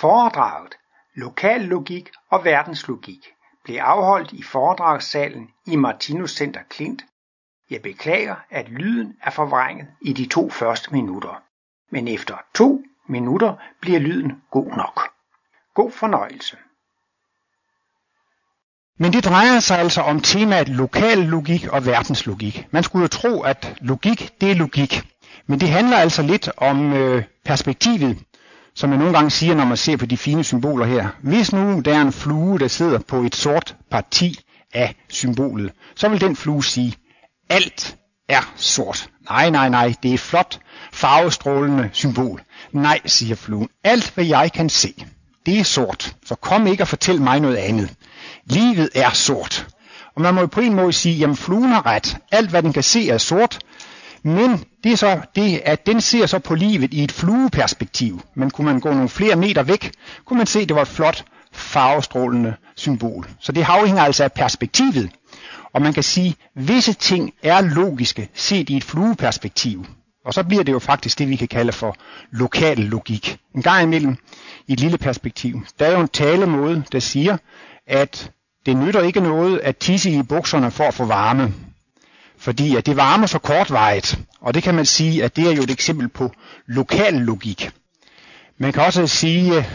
Foredraget Lokal logik og verdenslogik blev afholdt i foredragssalen i Martinus Center Klint. Jeg beklager, at lyden er forvrænget i de to første minutter, men efter to minutter bliver lyden god nok. God fornøjelse. Men det drejer sig altså om temaet lokal logik og verdenslogik. Man skulle jo tro, at logik, det er logik. Men det handler altså lidt om øh, perspektivet, som jeg nogle gange siger, når man ser på de fine symboler her. Hvis nu der er en flue, der sidder på et sort parti af symbolet, så vil den flue sige, alt er sort. Nej, nej, nej, det er et flot, farvestrålende symbol. Nej, siger fluen, alt hvad jeg kan se, det er sort, så kom ikke og fortæl mig noget andet. Livet er sort. Og man må jo på en måde sige, jamen fluen har ret. Alt hvad den kan se er sort, men det er så det, at den ser så på livet i et flueperspektiv. Men kunne man gå nogle flere meter væk, kunne man se, at det var et flot farvestrålende symbol. Så det afhænger altså af perspektivet. Og man kan sige, at visse ting er logiske set i et flueperspektiv. Og så bliver det jo faktisk det, vi kan kalde for lokal logik. En gang imellem i et lille perspektiv. Der er jo en talemåde, der siger, at det nytter ikke noget at tisse i bukserne for at få varme. Fordi at det varmer så kortvarigt. Og det kan man sige, at det er jo et eksempel på lokal logik. Man kan også sige,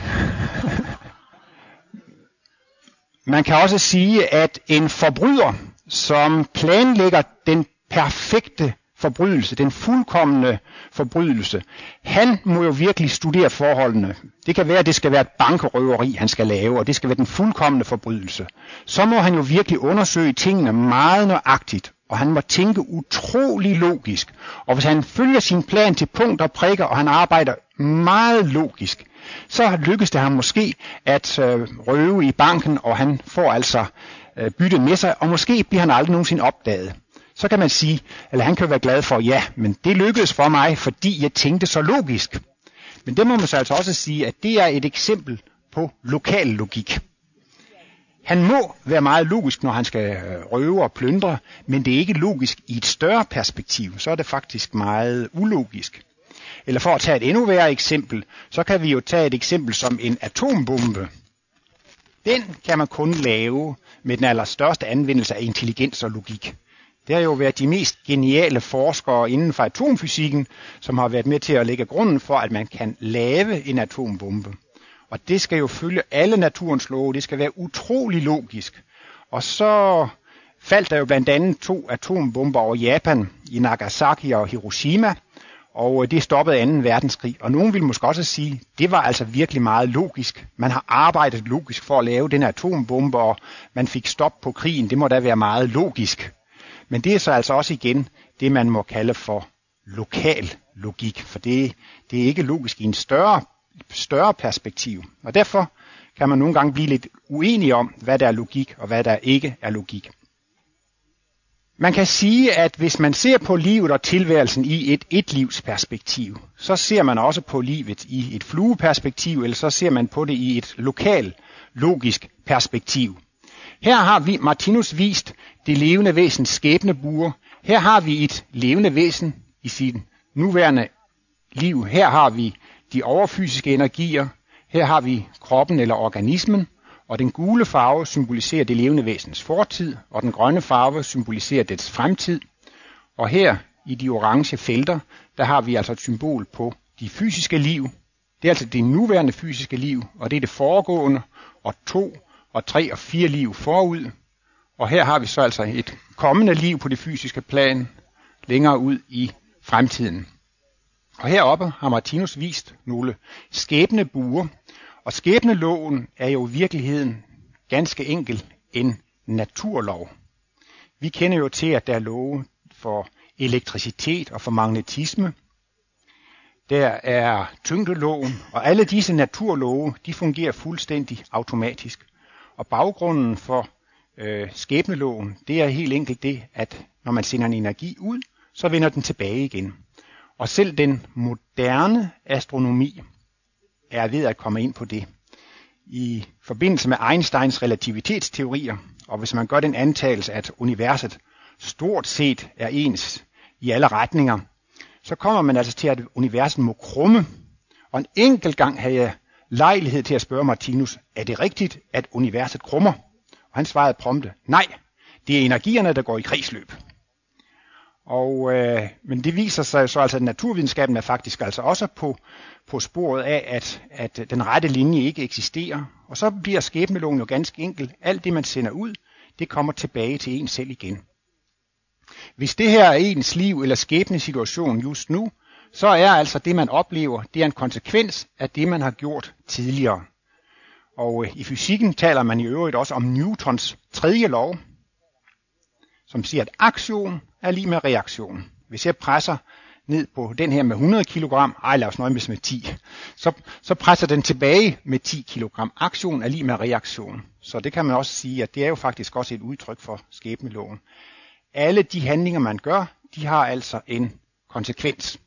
man kan også sige, at en forbryder, som planlægger den perfekte forbrydelse, den fuldkommende forbrydelse, han må jo virkelig studere forholdene. Det kan være, at det skal være et bankerøveri, han skal lave, og det skal være den fuldkommende forbrydelse. Så må han jo virkelig undersøge tingene meget nøjagtigt, og han må tænke utrolig logisk. Og hvis han følger sin plan til punkt og prikker, og han arbejder meget logisk, så lykkes det ham måske at øh, røve i banken, og han får altså øh, byttet med sig, og måske bliver han aldrig nogensinde opdaget. Så kan man sige, eller han kan være glad for, ja, men det lykkedes for mig, fordi jeg tænkte så logisk. Men det må man så altså også sige, at det er et eksempel på lokal logik. Han må være meget logisk, når han skal øh, røve og plyndre, men det er ikke logisk i et større perspektiv. Så er det faktisk meget ulogisk. Eller for at tage et endnu værre eksempel, så kan vi jo tage et eksempel som en atombombe. Den kan man kun lave med den allerstørste anvendelse af intelligens og logik. Det har jo været de mest geniale forskere inden for atomfysikken, som har været med til at lægge grunden for, at man kan lave en atombombe. Og det skal jo følge alle naturens love. Det skal være utrolig logisk. Og så faldt der jo blandt andet to atombomber over Japan i Nagasaki og Hiroshima, og øh, det stoppede 2. verdenskrig. Og nogen vil måske også sige, det var altså virkelig meget logisk. Man har arbejdet logisk for at lave den atombombe, og man fik stop på krigen. Det må da være meget logisk. Men det er så altså også igen det, man må kalde for lokal logik, for det, det er ikke logisk i en større større perspektiv. Og derfor kan man nogle gange blive lidt uenig om, hvad der er logik og hvad der ikke er logik. Man kan sige, at hvis man ser på livet og tilværelsen i et etlivsperspektiv, så ser man også på livet i et flueperspektiv, eller så ser man på det i et lokal, logisk perspektiv. Her har vi Martinus vist det levende væsens skæbnebuer. Her har vi et levende væsen i sin nuværende liv. Her har vi de overfysiske energier. Her har vi kroppen eller organismen, og den gule farve symboliserer det levende væsens fortid, og den grønne farve symboliserer dets fremtid. Og her i de orange felter, der har vi altså et symbol på de fysiske liv. Det er altså det nuværende fysiske liv, og det er det foregående, og to, og tre og fire liv forud. Og her har vi så altså et kommende liv på det fysiske plan, længere ud i fremtiden. Og heroppe har Martinus vist nogle skæbnebuer, og skæbneloven er jo i virkeligheden ganske enkel en naturlov. Vi kender jo til, at der er love for elektricitet og for magnetisme. Der er tyngdeloven, og alle disse naturlove, de fungerer fuldstændig automatisk. Og baggrunden for øh, skæbneloven, det er helt enkelt det, at når man sender en energi ud, så vender den tilbage igen. Og selv den moderne astronomi er ved at komme ind på det. I forbindelse med Einsteins relativitetsteorier, og hvis man gør den antagelse, at universet stort set er ens i alle retninger, så kommer man altså til, at universet må krumme. Og en enkelt gang havde jeg lejlighed til at spørge Martinus, er det rigtigt, at universet krummer? Og han svarede prompte, nej, det er energierne, der går i kredsløb. Og, øh, men det viser sig så altså, at naturvidenskaben er faktisk altså også på, på sporet af, at, at den rette linje ikke eksisterer. Og så bliver skæbneloven jo ganske enkel. Alt det, man sender ud, det kommer tilbage til en selv igen. Hvis det her er ens liv eller skæbnesituation just nu, så er altså det, man oplever, det er en konsekvens af det, man har gjort tidligere. Og øh, i fysikken taler man i øvrigt også om Newtons tredje lov, som siger, at aktion er lige med reaktion. Hvis jeg presser ned på den her med 100 kg, ej lad os nøjes med 10, så, så presser den tilbage med 10 kg. Aktion er lige med reaktion. Så det kan man også sige, at det er jo faktisk også et udtryk for skæbneloven. Alle de handlinger, man gør, de har altså en konsekvens.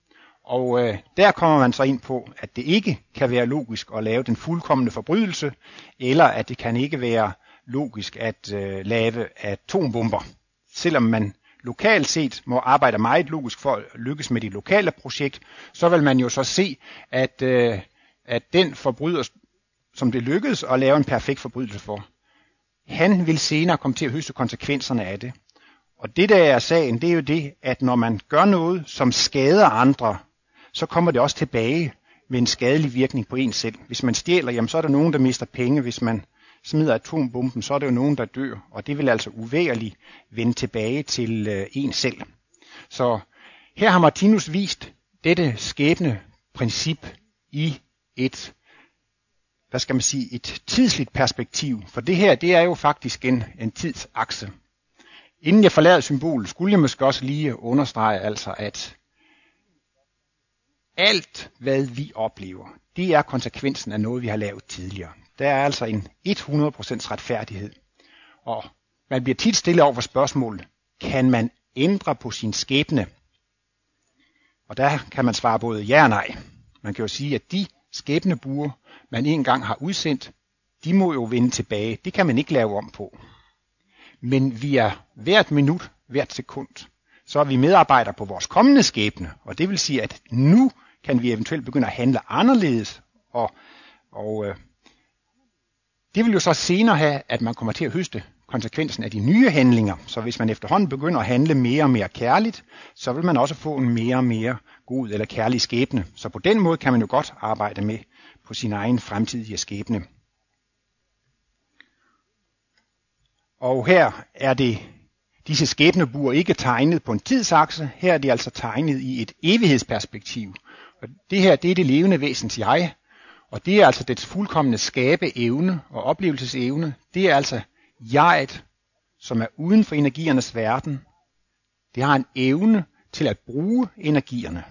Og øh, der kommer man så ind på, at det ikke kan være logisk at lave den fuldkommende forbrydelse, eller at det kan ikke være logisk at øh, lave atombomber. Selvom man lokalt set må arbejde meget logisk for at lykkes med det lokale projekt, så vil man jo så se, at, øh, at den forbryder, som det lykkedes at lave en perfekt forbrydelse for, han vil senere komme til at høste konsekvenserne af det. Og det der er sagen, det er jo det, at når man gør noget, som skader andre, så kommer det også tilbage med en skadelig virkning på en selv. Hvis man stjæler, jamen så er der nogen, der mister penge. Hvis man smider atombomben, så er det jo nogen, der dør. Og det vil altså uværligt vende tilbage til øh, en selv. Så her har Martinus vist dette skæbne princip i et hvad skal man sige, et tidsligt perspektiv. For det her, det er jo faktisk en, en tidsakse. Inden jeg forlader symbolet, skulle jeg måske også lige understrege altså, at alt, hvad vi oplever, det er konsekvensen af noget, vi har lavet tidligere. Der er altså en 100% retfærdighed. Og man bliver tit stillet over for spørgsmålet, kan man ændre på sin skæbne? Og der kan man svare både ja og nej. Man kan jo sige, at de skæbnebuer, man engang har udsendt, de må jo vende tilbage. Det kan man ikke lave om på. Men vi er hvert minut, hvert sekund, så er vi medarbejdere på vores kommende skæbne. Og det vil sige, at nu kan vi eventuelt begynde at handle anderledes. Og, og øh, det vil jo så senere have, at man kommer til at høste konsekvensen af de nye handlinger. Så hvis man efterhånden begynder at handle mere og mere kærligt, så vil man også få en mere og mere god eller kærlig skæbne. Så på den måde kan man jo godt arbejde med på sin egen fremtidige skæbne. Og her er det disse skæbnebuer ikke tegnet på en tidsakse, her er de altså tegnet i et evighedsperspektiv. Og det her, det er det levende væsens jeg, og det er altså dets fuldkommende skabeevne og oplevelsesevne. Det er altså jeget, som er uden for energiernes verden. Det har en evne til at bruge energierne.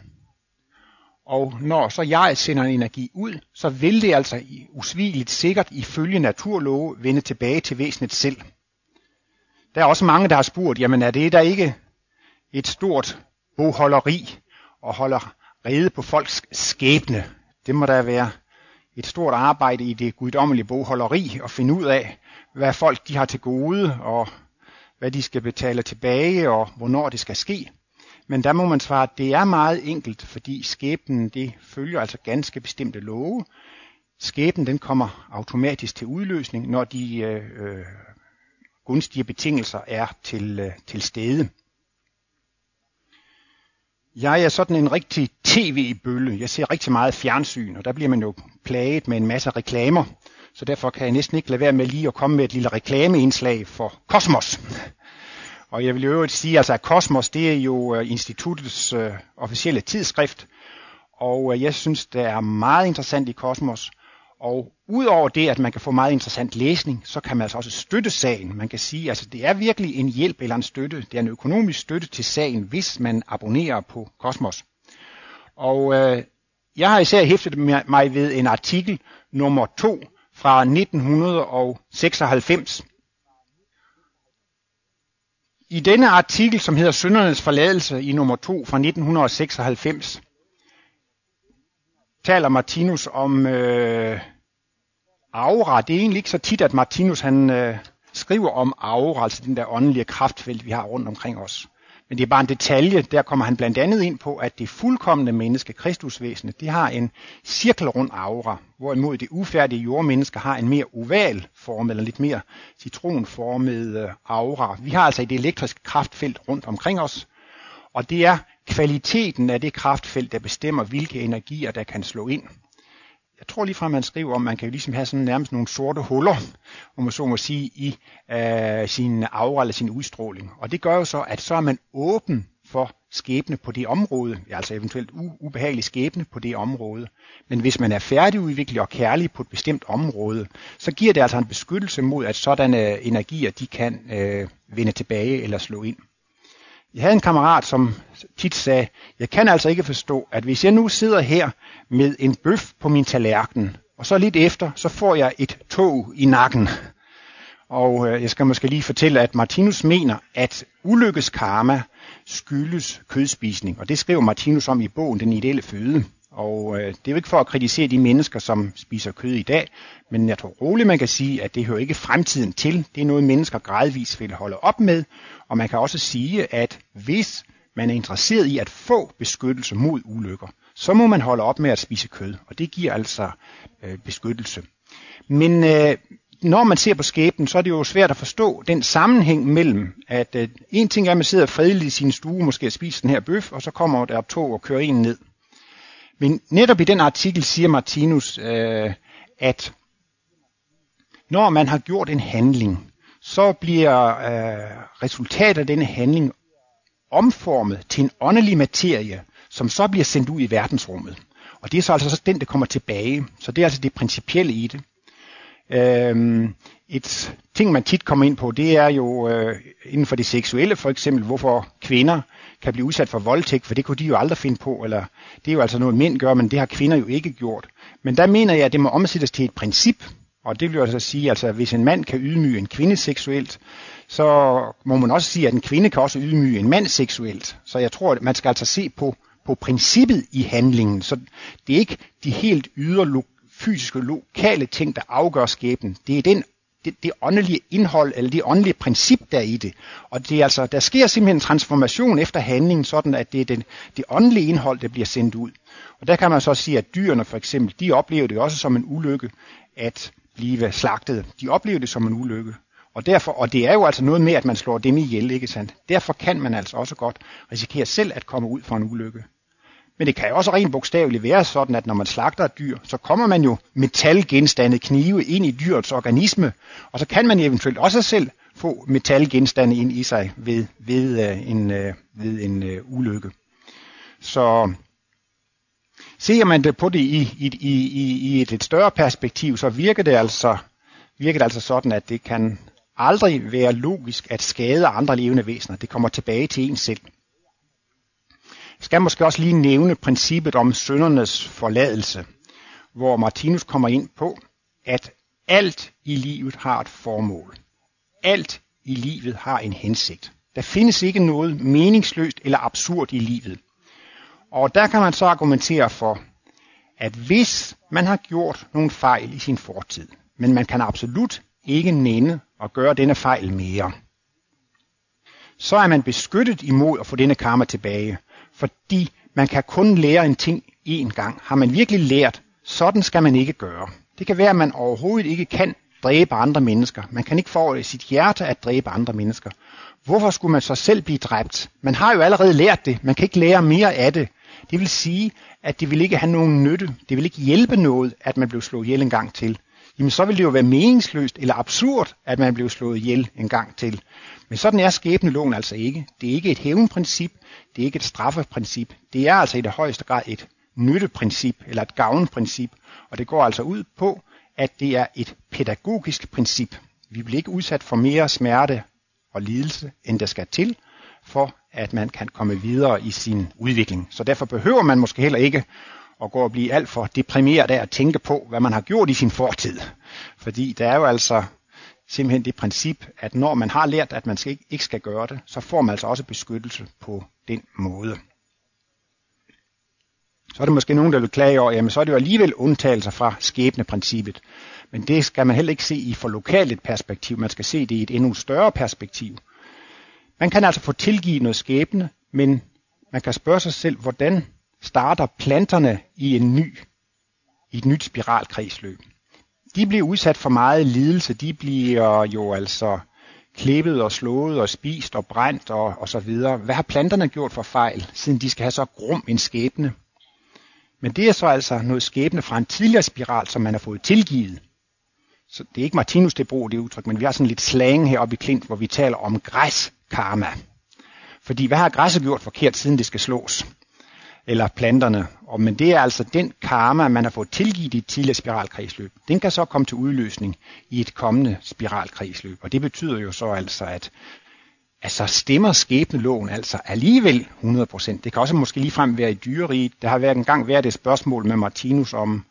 Og når så jeg sender en energi ud, så vil det altså usvigeligt sikkert ifølge naturlove vende tilbage til væsenet selv. Der er også mange, der har spurgt, jamen er det der ikke et stort boholderi og holder rede på folks skæbne? Det må der være et stort arbejde i det guddommelige bogholderi at finde ud af, hvad folk de har til gode, og hvad de skal betale tilbage, og hvornår det skal ske. Men der må man svare, at det er meget enkelt, fordi skæbnen det følger altså ganske bestemte love. Skæbnen den kommer automatisk til udløsning, når de øh, øh gunstige betingelser er til, øh, til stede. Jeg er sådan en rigtig tv-bølle. Jeg ser rigtig meget fjernsyn, og der bliver man jo plaget med en masse reklamer. Så derfor kan jeg næsten ikke lade være med lige at komme med et lille reklameindslag for Kosmos. Og jeg vil jo øvrigt sige, altså, at Kosmos det er jo øh, instituttets øh, officielle tidsskrift, og øh, jeg synes, det er meget interessant i Kosmos. Og udover det, at man kan få meget interessant læsning, så kan man altså også støtte sagen. Man kan sige, at altså, det er virkelig en hjælp eller en støtte. Det er en økonomisk støtte til sagen, hvis man abonnerer på Kosmos. Og øh, jeg har især hæftet mig ved en artikel nummer 2 fra 1996. I denne artikel, som hedder Søndernes forladelse i nummer 2 fra 1996, taler Martinus om øh, aura. Det er egentlig ikke så tit, at Martinus han øh, skriver om aura, altså den der åndelige kraftfelt, vi har rundt omkring os. Men det er bare en detalje, der kommer han blandt andet ind på, at det fuldkommende menneske, Kristusvæsenet, det har en cirkelrund aura, hvorimod det ufærdige jordmenneske har en mere oval form, eller lidt mere citronformet øh, aura. Vi har altså et elektrisk kraftfelt rundt omkring os, og det er kvaliteten af det kraftfelt, der bestemmer, hvilke energier, der kan slå ind jeg tror ligefrem, man skriver om, man kan jo ligesom have sådan nærmest nogle sorte huller, om man så må sige, i øh, sin aura eller sin udstråling. Og det gør jo så, at så er man åben for skæbne på det område, altså eventuelt u- ubehagelig skæbne på det område. Men hvis man er færdigudviklet og kærlig på et bestemt område, så giver det altså en beskyttelse mod, at sådanne energier de kan øh, vende tilbage eller slå ind. Jeg havde en kammerat, som tit sagde, jeg kan altså ikke forstå, at hvis jeg nu sidder her med en bøf på min tallerken, og så lidt efter, så får jeg et tog i nakken. Og øh, jeg skal måske lige fortælle, at Martinus mener, at ulykkes karma skyldes kødspisning. Og det skriver Martinus om i bogen Den ideelle føde. Og øh, det er jo ikke for at kritisere de mennesker, som spiser kød i dag, men jeg tror roligt, man kan sige, at det hører ikke fremtiden til. Det er noget, mennesker gradvist vil holde op med. Og man kan også sige, at hvis man er interesseret i at få beskyttelse mod ulykker, så må man holde op med at spise kød, og det giver altså øh, beskyttelse. Men øh, når man ser på skæbnen, så er det jo svært at forstå den sammenhæng mellem, at øh, en ting er, at man sidder fredeligt i sin stue, måske og spiser den her bøf, og så kommer der tog og kører en ned. Men netop i den artikel siger Martinus, øh, at når man har gjort en handling, så bliver øh, resultatet af denne handling omformet til en åndelig materie, som så bliver sendt ud i verdensrummet. Og det er så altså så den, der kommer tilbage. Så det er altså det principielle i det. Øhm, et ting, man tit kommer ind på, det er jo øh, inden for det seksuelle, for eksempel, hvorfor kvinder kan blive udsat for voldtægt, for det kunne de jo aldrig finde på, eller det er jo altså noget, mænd gør, men det har kvinder jo ikke gjort. Men der mener jeg, at det må omsættes til et princip, og det vil altså sige, altså, at hvis en mand kan ydmyge en kvinde seksuelt, så må man også sige, at en kvinde kan også ydmyge en mand seksuelt. Så jeg tror, at man skal altså se på, på princippet i handlingen. Så det er ikke de helt ydre fysiske, lokale ting, der afgør skæbnen. Det er den det, det åndelige indhold, eller det åndelige princip, der er i det. Og det er altså, der sker simpelthen en transformation efter handlingen, sådan at det er den, det åndelige indhold, der bliver sendt ud. Og der kan man så sige, at dyrene for eksempel, de oplever det også som en ulykke, at blive slagtet. De oplever det som en ulykke. Og, derfor, og det er jo altså noget med, at man slår dem ihjel, ikke sandt? Derfor kan man altså også godt risikere selv at komme ud for en ulykke. Men det kan jo også rent bogstaveligt være sådan, at når man slagter et dyr, så kommer man jo metalgenstande knive ind i dyrets organisme, og så kan man eventuelt også selv få metalgenstande ind i sig ved, ved øh, en, øh, ved en uh, ulykke. Så ser man det på det i, i, i, i et lidt større perspektiv, så virker det altså virker det altså sådan, at det kan aldrig være logisk at skade andre levende væsener. Det kommer tilbage til en selv. Skal måske også lige nævne princippet om søndernes forladelse, hvor Martinus kommer ind på, at alt i livet har et formål. Alt i livet har en hensigt. Der findes ikke noget meningsløst eller absurd i livet. Og der kan man så argumentere for, at hvis man har gjort nogle fejl i sin fortid, men man kan absolut ikke nænde at gøre denne fejl mere, så er man beskyttet imod at få denne karma tilbage, fordi man kan kun lære en ting én gang. Har man virkelig lært, sådan skal man ikke gøre. Det kan være, at man overhovedet ikke kan dræbe andre mennesker. Man kan ikke få i sit hjerte at dræbe andre mennesker. Hvorfor skulle man så selv blive dræbt? Man har jo allerede lært det. Man kan ikke lære mere af det. Det vil sige, at det vil ikke have nogen nytte. Det vil ikke hjælpe noget, at man blev slået ihjel en gang til. Jamen så vil det jo være meningsløst eller absurd, at man blev slået ihjel en gang til. Men sådan er skæbneloven altså ikke. Det er ikke et hævnprincip, det er ikke et straffeprincip. Det er altså i det højeste grad et nytteprincip eller et gavnprincip. Og det går altså ud på, at det er et pædagogisk princip. Vi bliver ikke udsat for mere smerte og lidelse, end der skal til, for at man kan komme videre i sin udvikling. Så derfor behøver man måske heller ikke at gå og blive alt for deprimeret af at tænke på, hvad man har gjort i sin fortid. Fordi der er jo altså simpelthen det princip, at når man har lært, at man skal, ikke skal gøre det, så får man altså også beskyttelse på den måde. Så er der måske nogen, der vil klage over, jamen så er det jo alligevel undtagelser fra skæbneprincippet. Men det skal man heller ikke se i for lokalt et perspektiv, man skal se det i et endnu større perspektiv. Man kan altså få tilgivet noget skæbne, men man kan spørge sig selv, hvordan starter planterne i en ny, i et nyt spiralkredsløb. De bliver udsat for meget lidelse, de bliver jo altså klippet og slået og spist og brændt og, og så videre. Hvad har planterne gjort for fejl, siden de skal have så grum en skæbne? Men det er så altså noget skæbne fra en tidligere spiral, som man har fået tilgivet. Så det er ikke Martinus, det bruger det udtryk, men vi har sådan lidt slang heroppe i Klint, hvor vi taler om græskarma. Fordi hvad har græsset gjort forkert, siden det skal slås? Eller planterne. Og, men det er altså den karma, man har fået tilgivet i et tidligere spiralkredsløb. Den kan så komme til udløsning i et kommende spiralkredsløb. Og det betyder jo så altså, at altså stemmer skæbneloven altså alligevel 100%. Det kan også måske ligefrem være i dyreriet. Der har været en gang været et spørgsmål med Martinus om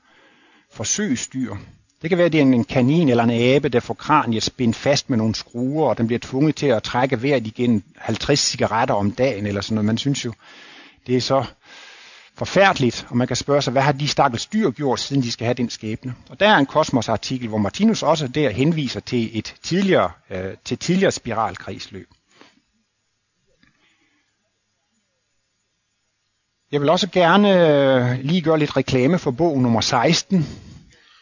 forsøgsdyr. Det kan være, at det er en kanin eller en abe, der får kraniet spændt fast med nogle skruer, og den bliver tvunget til at trække vejret igen 50 cigaretter om dagen, eller sådan noget. Man synes jo, det er så forfærdeligt, og man kan spørge sig, hvad har de stakkels dyr gjort, siden de skal have den skæbne? Og der er en kosmos-artikel, hvor Martinus også der henviser til et tidligere, øh, til tidligere spiralkredsløb. Jeg vil også gerne øh, lige gøre lidt reklame for bog nummer 16.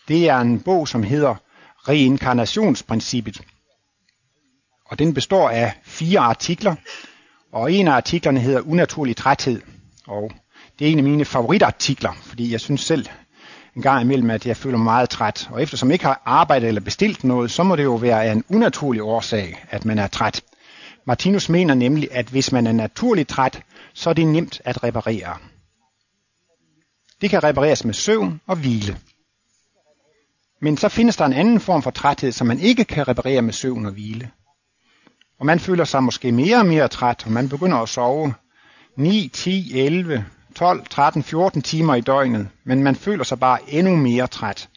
Det er en bog, som hedder Reinkarnationsprincippet. Og den består af fire artikler, og en af artiklerne hedder Unaturlig træthed. Og det er en af mine favoritartikler, fordi jeg synes selv en gang imellem, at jeg føler mig meget træt. Og eftersom jeg ikke har arbejdet eller bestilt noget, så må det jo være en unaturlig årsag, at man er træt. Martinus mener nemlig, at hvis man er naturligt træt, så er det nemt at reparere. Det kan repareres med søvn og hvile. Men så findes der en anden form for træthed, som man ikke kan reparere med søvn og hvile. Og man føler sig måske mere og mere træt, og man begynder at sove 9, 10, 11, 12, 13, 14 timer i døgnet, men man føler sig bare endnu mere træt.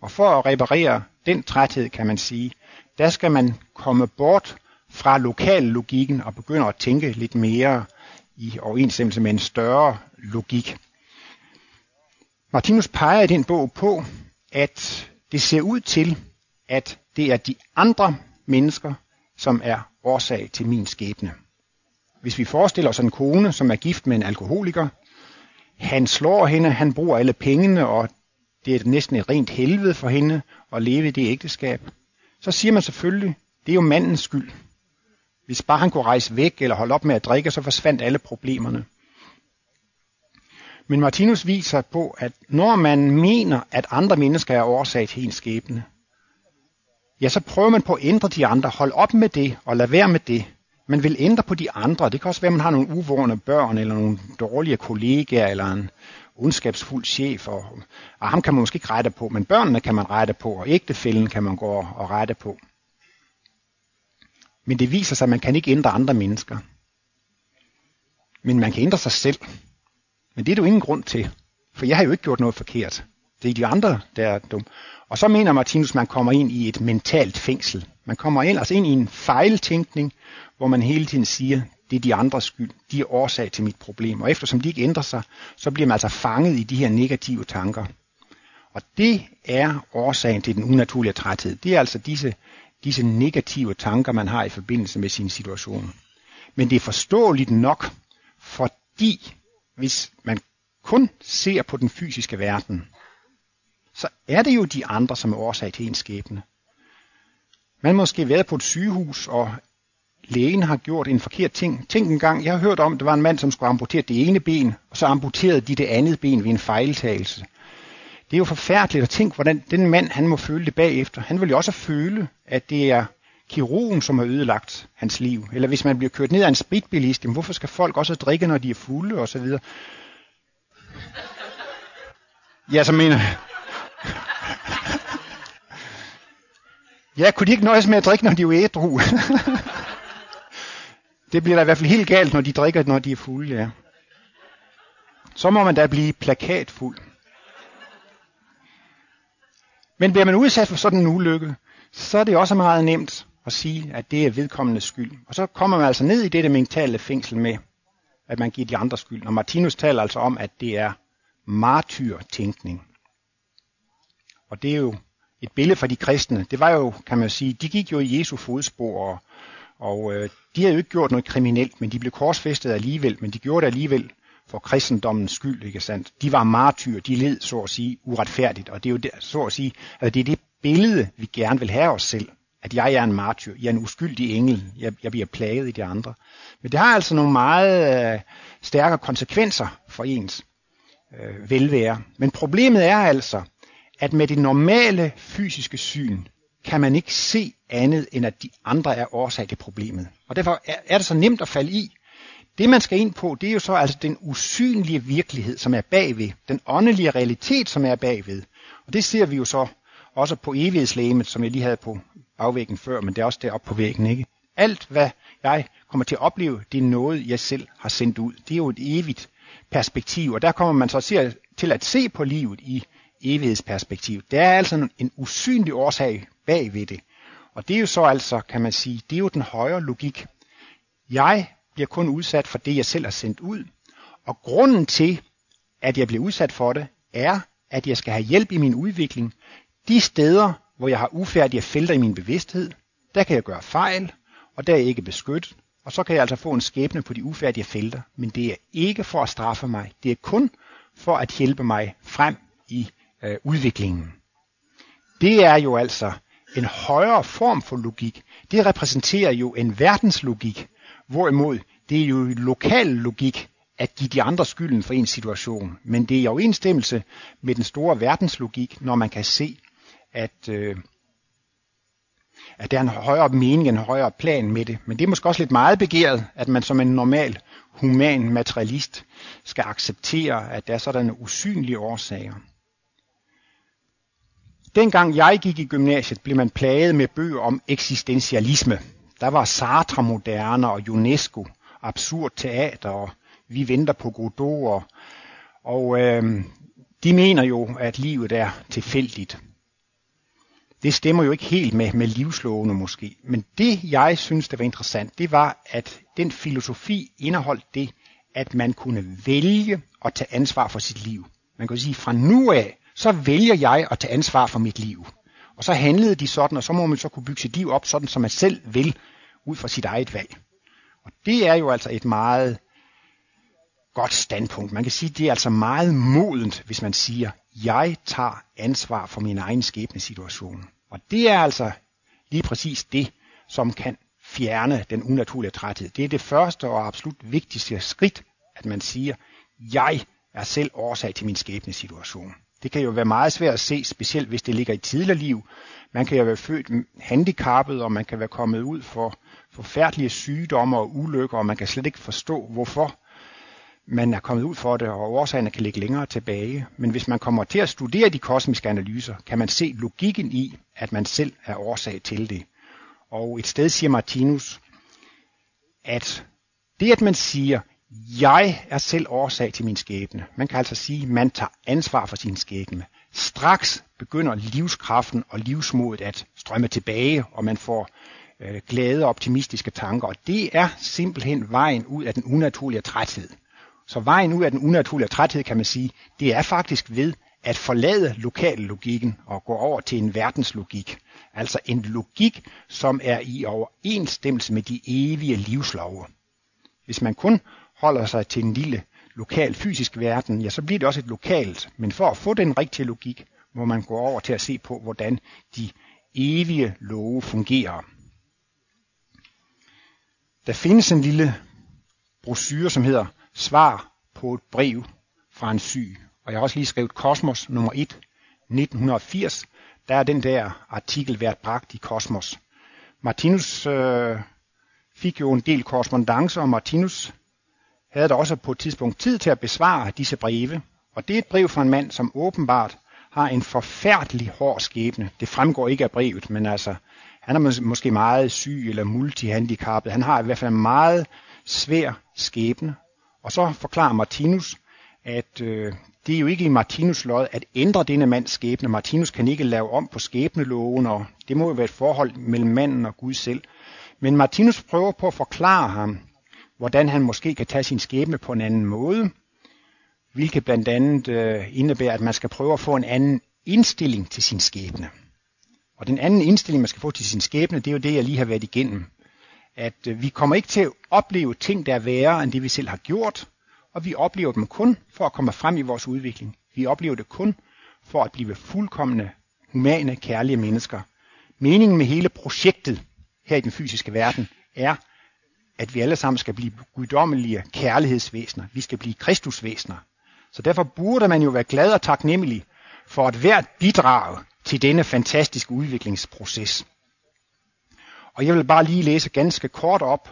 Og for at reparere den træthed, kan man sige, der skal man komme bort fra lokallogikken og begynde at tænke lidt mere i overensstemmelse med en større logik. Martinus peger i den bog på, at det ser ud til, at det er de andre mennesker, som er årsag til min skæbne. Hvis vi forestiller os en kone, som er gift med en alkoholiker, han slår hende, han bruger alle pengene, og det er næsten et rent helvede for hende at leve i det ægteskab. Så siger man selvfølgelig, det er jo mandens skyld. Hvis bare han kunne rejse væk eller holde op med at drikke, så forsvandt alle problemerne. Men Martinus viser på, at når man mener, at andre mennesker er årsag til ens skæbne, ja, så prøver man på at ændre de andre. Hold op med det, og lad være med det. Man vil ændre på de andre. Det kan også være, at man har nogle uvågne børn, eller nogle dårlige kollegaer, eller en ondskabsfuld chef. Og, og ham kan man måske ikke rette på, men børnene kan man rette på, og ægtefælden kan man gå og rette på. Men det viser sig, at man kan ikke ændre andre mennesker. Men man kan ændre sig selv. Men det er jo ingen grund til, for jeg har jo ikke gjort noget forkert. Det er de andre, der er dumme. Og så mener Martinus, at man kommer ind i et mentalt fængsel. Man kommer ellers ind i en fejltænkning, hvor man hele tiden siger, det er de andres skyld, de er årsag til mit problem. Og eftersom de ikke ændrer sig, så bliver man altså fanget i de her negative tanker. Og det er årsagen til den unaturlige træthed. Det er altså disse, disse negative tanker, man har i forbindelse med sin situation. Men det er forståeligt nok, fordi hvis man kun ser på den fysiske verden, så er det jo de andre, som er årsag til ens skæbne. Man måske været på et sygehus, og lægen har gjort en forkert ting. Tænk en gang, jeg har hørt om, at der var en mand, som skulle amputere det ene ben, og så amputerede de det andet ben ved en fejltagelse. Det er jo forfærdeligt at tænke, hvordan den mand, han må føle det bagefter. Han vil jo også føle, at det er kirurgen, som har ødelagt hans liv. Eller hvis man bliver kørt ned af en spritbilist, jamen hvorfor skal folk også drikke, når de er fulde og så videre? Ja, så mener Ja, kunne de ikke nøjes med at drikke, når de er ædru? det bliver da i hvert fald helt galt, når de drikker, når de er fulde, ja. Så må man da blive plakatfuld. Men bliver man udsat for sådan en ulykke, så er det også meget nemt at sige, at det er vedkommendes skyld. Og så kommer man altså ned i det mentale fængsel med, at man giver de andre skyld. Og Martinus taler altså om, at det er martyrtænkning. Og det er jo et billede for de kristne. Det var jo, kan man sige, de gik jo i Jesu fodspor og, og øh, de havde jo ikke gjort noget kriminelt, men de blev korsfæstet alligevel, men de gjorde det alligevel for kristendommens skyld, ikke sandt? De var martyr, de led, så at sige, uretfærdigt, og det er jo der, så at sige, at det er det billede, vi gerne vil have os selv, at jeg er en martyr, jeg er en uskyldig engel, jeg, jeg bliver plaget i de andre. Men det har altså nogle meget øh, stærke konsekvenser for ens øh, velvære. Men problemet er altså, at med det normale fysiske syn, kan man ikke se andet, end at de andre er årsag til problemet. Og derfor er, er det så nemt at falde i. Det man skal ind på, det er jo så altså den usynlige virkelighed, som er bagved. Den åndelige realitet, som er bagved. Og det ser vi jo så også på evighedslægemet, som jeg lige havde på bagvæggen før, men det er også deroppe på væggen, ikke? Alt, hvad jeg kommer til at opleve, det er noget, jeg selv har sendt ud. Det er jo et evigt perspektiv, og der kommer man så til at se på livet i evighedsperspektiv. Der er altså en usynlig årsag bag ved det. Og det er jo så altså, kan man sige, det er jo den højere logik. Jeg bliver kun udsat for det, jeg selv har sendt ud. Og grunden til, at jeg bliver udsat for det, er, at jeg skal have hjælp i min udvikling. De steder, hvor jeg har ufærdige felter i min bevidsthed, der kan jeg gøre fejl, og der er jeg ikke beskyttet. Og så kan jeg altså få en skæbne på de ufærdige felter. Men det er ikke for at straffe mig. Det er kun for at hjælpe mig frem i øh, udviklingen. Det er jo altså en højere form for logik. Det repræsenterer jo en verdenslogik, hvorimod det er jo lokal logik at give de andre skylden for en situation. Men det er i overensstemmelse med den store verdenslogik, når man kan se, at, øh, at der er en højere mening, en højere plan med det. Men det er måske også lidt meget begæret, at man som en normal human materialist skal acceptere, at der er sådan usynlige årsager. Dengang jeg gik i gymnasiet, blev man plaget med bøger om eksistentialisme. Der var Sartre moderne og UNESCO, absurd teater og vi venter på Godot. Og, og øh, de mener jo, at livet er tilfældigt. Det stemmer jo ikke helt med, med livslovene måske. Men det, jeg synes, der var interessant, det var, at den filosofi indeholdt det, at man kunne vælge at tage ansvar for sit liv. Man kan sige, fra nu af, så vælger jeg at tage ansvar for mit liv. Og så handlede de sådan, og så må man så kunne bygge sit liv op sådan, som man selv vil, ud fra sit eget valg. Og det er jo altså et meget godt standpunkt. Man kan sige, det er altså meget modent, hvis man siger, jeg tager ansvar for min egen skæbnesituation. Og det er altså lige præcis det, som kan fjerne den unaturlige træthed. Det er det første og absolut vigtigste skridt, at man siger, jeg er selv årsag til min skæbnesituation. Det kan jo være meget svært at se, specielt hvis det ligger i tidligere liv. Man kan jo være født handicappet, og man kan være kommet ud for forfærdelige sygdomme og ulykker, og man kan slet ikke forstå, hvorfor man er kommet ud for det, og årsagerne kan ligge længere tilbage. Men hvis man kommer til at studere de kosmiske analyser, kan man se logikken i, at man selv er årsag til det. Og et sted siger Martinus, at det at man siger, jeg er selv årsag til min skæbne. Man kan altså sige, at man tager ansvar for sin skæbne. Straks begynder livskraften og livsmodet at strømme tilbage, og man får øh, glade og optimistiske tanker. Og det er simpelthen vejen ud af den unaturlige træthed. Så vejen ud af den unaturlige træthed, kan man sige, det er faktisk ved at forlade lokallogikken og gå over til en verdenslogik. Altså en logik, som er i overensstemmelse med de evige livslove. Hvis man kun holder sig til en lille lokal fysisk verden, ja, så bliver det også et lokalt. Men for at få den rigtige logik, må man gå over til at se på, hvordan de evige love fungerer. Der findes en lille brochure, som hedder Svar på et brev fra en syg. Og jeg har også lige skrevet Kosmos nummer 1, 1980. Der er den der artikel været bragt i Kosmos. Martinus øh, fik jo en del korrespondence, og Martinus havde der også på et tidspunkt tid til at besvare disse breve. Og det er et brev fra en mand, som åbenbart har en forfærdelig hård skæbne. Det fremgår ikke af brevet, men altså, han er måske meget syg eller multihandicappet. Han har i hvert fald en meget svær skæbne. Og så forklarer Martinus, at øh, det er jo ikke i Martinus lod at ændre denne mands skæbne. Martinus kan ikke lave om på skæbneloven, og det må jo være et forhold mellem manden og Gud selv. Men Martinus prøver på at forklare ham, hvordan han måske kan tage sin skæbne på en anden måde, hvilket blandt andet øh, indebærer, at man skal prøve at få en anden indstilling til sin skæbne. Og den anden indstilling, man skal få til sin skæbne, det er jo det, jeg lige har været igennem. at øh, vi kommer ikke til at opleve ting, der er værre end det, vi selv har gjort, og vi oplever dem kun for at komme frem i vores udvikling. Vi oplever det kun for at blive fuldkommende, humane, kærlige mennesker. Meningen med hele projektet her i den fysiske verden er, at vi alle sammen skal blive guddommelige kærlighedsvæsener. Vi skal blive kristusvæsener. Så derfor burde man jo være glad og taknemmelig for at hvert bidrag til denne fantastiske udviklingsproces. Og jeg vil bare lige læse ganske kort op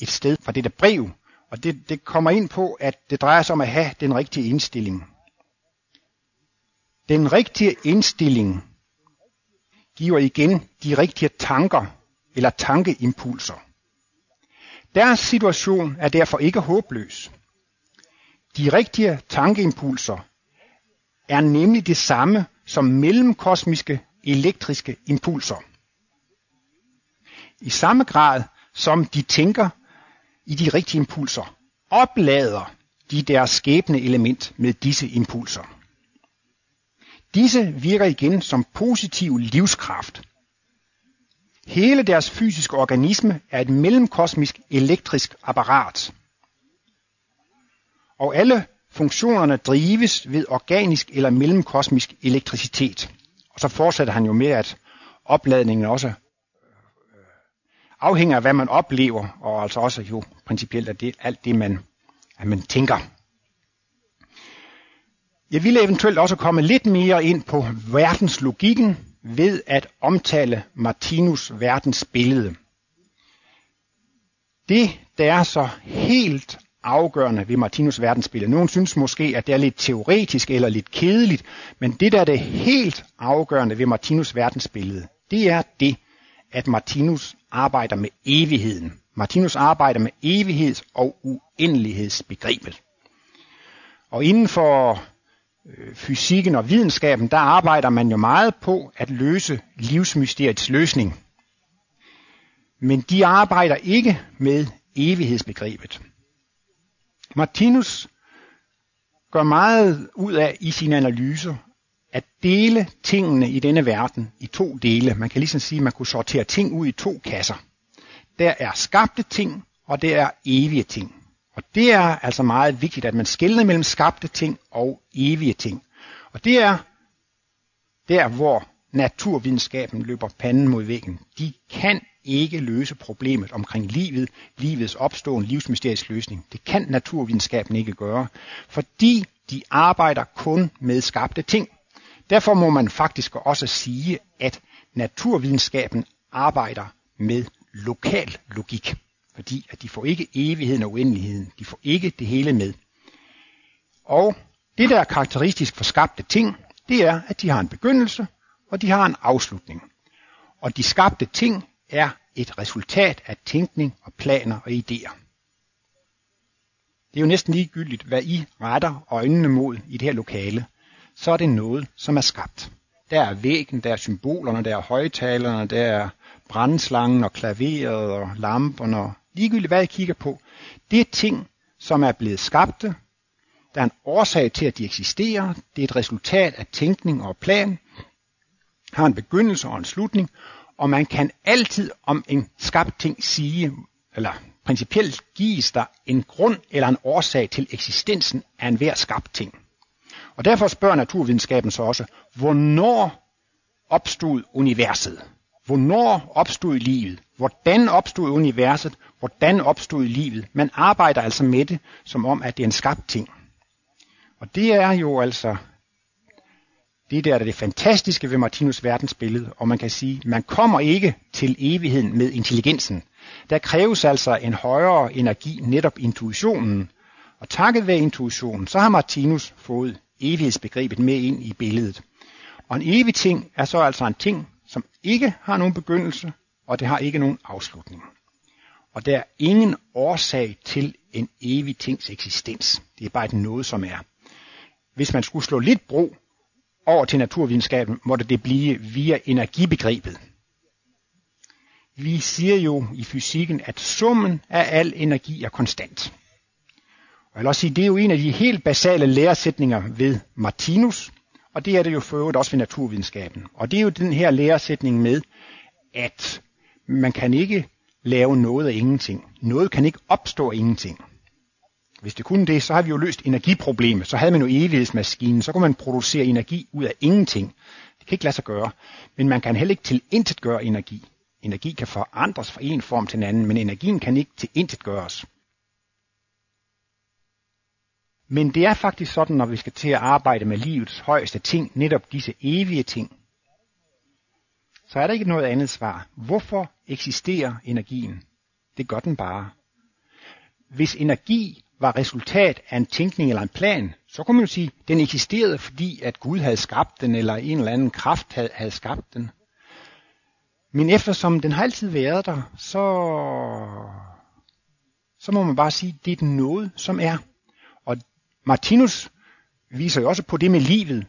et sted fra dette brev, og det, det kommer ind på, at det drejer sig om at have den rigtige indstilling. Den rigtige indstilling giver igen de rigtige tanker eller tankeimpulser. Deres situation er derfor ikke håbløs. De rigtige tankeimpulser er nemlig det samme som mellemkosmiske elektriske impulser. I samme grad som de tænker i de rigtige impulser, oplader de deres skæbne element med disse impulser. Disse virker igen som positiv livskraft. Hele deres fysiske organisme er et mellemkosmisk elektrisk apparat. Og alle funktionerne drives ved organisk eller mellemkosmisk elektricitet. Og så fortsætter han jo med, at opladningen også øh, afhænger af, hvad man oplever, og altså også jo principielt af det, alt det, man, at man tænker. Jeg ville eventuelt også komme lidt mere ind på verdenslogikken ved at omtale Martinus verdensbillede. Det, der er så helt afgørende ved Martinus verdensbillede. Nogen synes måske, at det er lidt teoretisk eller lidt kedeligt, men det, der er det helt afgørende ved Martinus verdensbillede, det er det, at Martinus arbejder med evigheden. Martinus arbejder med evigheds- og uendelighedsbegrebet. Og inden for øh, fysikken og videnskaben, der arbejder man jo meget på at løse livsmysteriets løsning. Men de arbejder ikke med evighedsbegrebet. Martinus gør meget ud af i sine analyser at dele tingene i denne verden i to dele. Man kan ligesom sige, at man kunne sortere ting ud i to kasser. Der er skabte ting, og der er evige ting. Og det er altså meget vigtigt, at man skelner mellem skabte ting og evige ting. Og det er der, hvor naturvidenskaben løber panden mod væggen. De kan ikke løse problemet omkring livet, livets opståen, livsmysteriets løsning. Det kan naturvidenskaben ikke gøre, fordi de arbejder kun med skabte ting. Derfor må man faktisk også sige, at naturvidenskaben arbejder med lokal logik. Fordi at de får ikke evigheden og uendeligheden. De får ikke det hele med. Og det, der er karakteristisk for skabte ting, det er, at de har en begyndelse, og de har en afslutning. Og de skabte ting er et resultat af tænkning og planer og idéer. Det er jo næsten ligegyldigt, hvad I retter øjnene mod i det her lokale. Så er det noget, som er skabt. Der er væggen, der er symbolerne, der er højtalerne, der er brændslangen og klaveret og lamperne og ligegyldigt hvad jeg kigger på. Det er ting, som er blevet skabte. Der er en årsag til, at de eksisterer. Det er et resultat af tænkning og plan. Har en begyndelse og en slutning. Og man kan altid om en skabt ting sige, eller principielt gives der en grund eller en årsag til eksistensen af enhver skabt ting. Og derfor spørger naturvidenskaben så også, hvornår opstod universet? Hvornår opstod livet? Hvordan opstod universet? Hvordan opstod livet? Man arbejder altså med det, som om, at det er en skabt ting. Og det er jo altså det der er det fantastiske ved Martinus verdensbillede, og man kan sige, man kommer ikke til evigheden med intelligensen. Der kræves altså en højere energi, netop intuitionen. Og takket være intuitionen, så har Martinus fået evighedsbegrebet med ind i billedet. Og en evig ting er så altså en ting, som ikke har nogen begyndelse, og det har ikke nogen afslutning. Og der er ingen årsag til en evig tings eksistens. Det er bare et noget, som er. Hvis man skulle slå lidt bro over til naturvidenskaben, måtte det blive via energibegrebet. Vi siger jo i fysikken, at summen af al energi er konstant. Og jeg vil også sige, det er jo en af de helt basale læresætninger ved Martinus, og det er det jo for øvrigt også ved naturvidenskaben. Og det er jo den her læresætning med, at man kan ikke lave noget af ingenting. Noget kan ikke opstå af ingenting. Hvis det kunne det, så har vi jo løst energiproblemet. Så havde man jo evighedsmaskinen. Så kunne man producere energi ud af ingenting. Det kan ikke lade sig gøre. Men man kan heller ikke til intet gøre energi. Energi kan forandres fra en form til en anden, men energien kan ikke til intet gøres. Men det er faktisk sådan, når vi skal til at arbejde med livets højeste ting, netop disse evige ting, så er der ikke noget andet svar. Hvorfor eksisterer energien? Det gør den bare. Hvis energi var resultat af en tænkning eller en plan, så kunne man jo sige, at den eksisterede, fordi at Gud havde skabt den, eller en eller anden kraft havde, havde skabt den. Men eftersom den har altid været der, så, så må man bare sige, at det er den noget, som er. Martinus viser jo også på det med livet.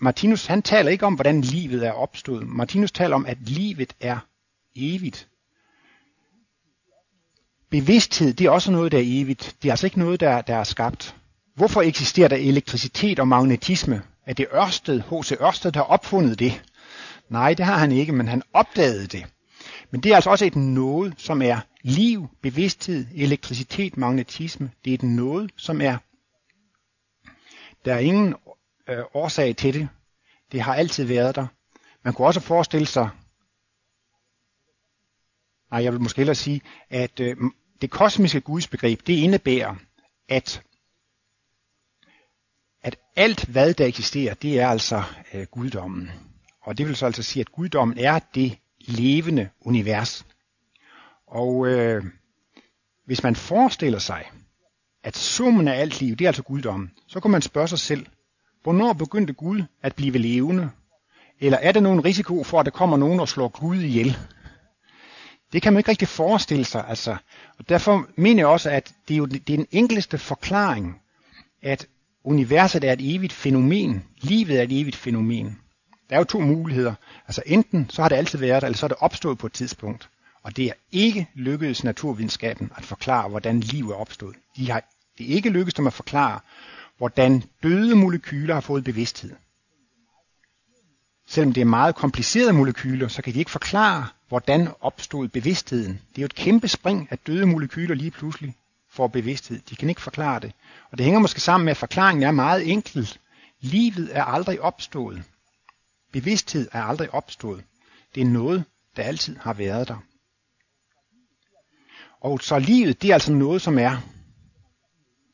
Martinus han taler ikke om, hvordan livet er opstået. Martinus taler om, at livet er evigt. Bevidsthed, det er også noget, der er evigt. Det er altså ikke noget, der, der er skabt. Hvorfor eksisterer der elektricitet og magnetisme? Er det Ørsted, H.C. Ørsted, der har opfundet det? Nej, det har han ikke, men han opdagede det. Men det er altså også et noget, som er liv, bevidsthed, elektricitet, magnetisme. Det er et noget, som er. Der er ingen øh, årsag til det. Det har altid været der. Man kunne også forestille sig, nej, jeg vil måske hellere sige, at øh, det kosmiske gudsbegreb, det indebærer, at at alt hvad der eksisterer, det er altså øh, guddommen. Og det vil så altså sige, at guddommen er det levende univers. Og øh, hvis man forestiller sig, at summen af alt liv, det er altså guddommen, så kan man spørge sig selv, hvornår begyndte Gud at blive levende? Eller er der nogen risiko for, at der kommer nogen og slår Gud ihjel? Det kan man ikke rigtig forestille sig. Altså. Og derfor mener jeg også, at det er jo det er den enkleste forklaring, at universet er et evigt fænomen. Livet er et evigt fænomen. Der er jo to muligheder. Altså enten så har det altid været, eller så er det opstået på et tidspunkt. Og det er ikke lykkedes naturvidenskaben at forklare, hvordan liv er opstået. De har, det er ikke lykkedes dem at forklare, hvordan døde molekyler har fået bevidsthed. Selvom det er meget komplicerede molekyler, så kan de ikke forklare, hvordan opstod bevidstheden. Det er jo et kæmpe spring, at døde molekyler lige pludselig får bevidsthed. De kan ikke forklare det. Og det hænger måske sammen med, at forklaringen er meget enkel. Livet er aldrig opstået. Bevidsthed er aldrig opstået. Det er noget, der altid har været der. Og så livet, det er altså noget, som er.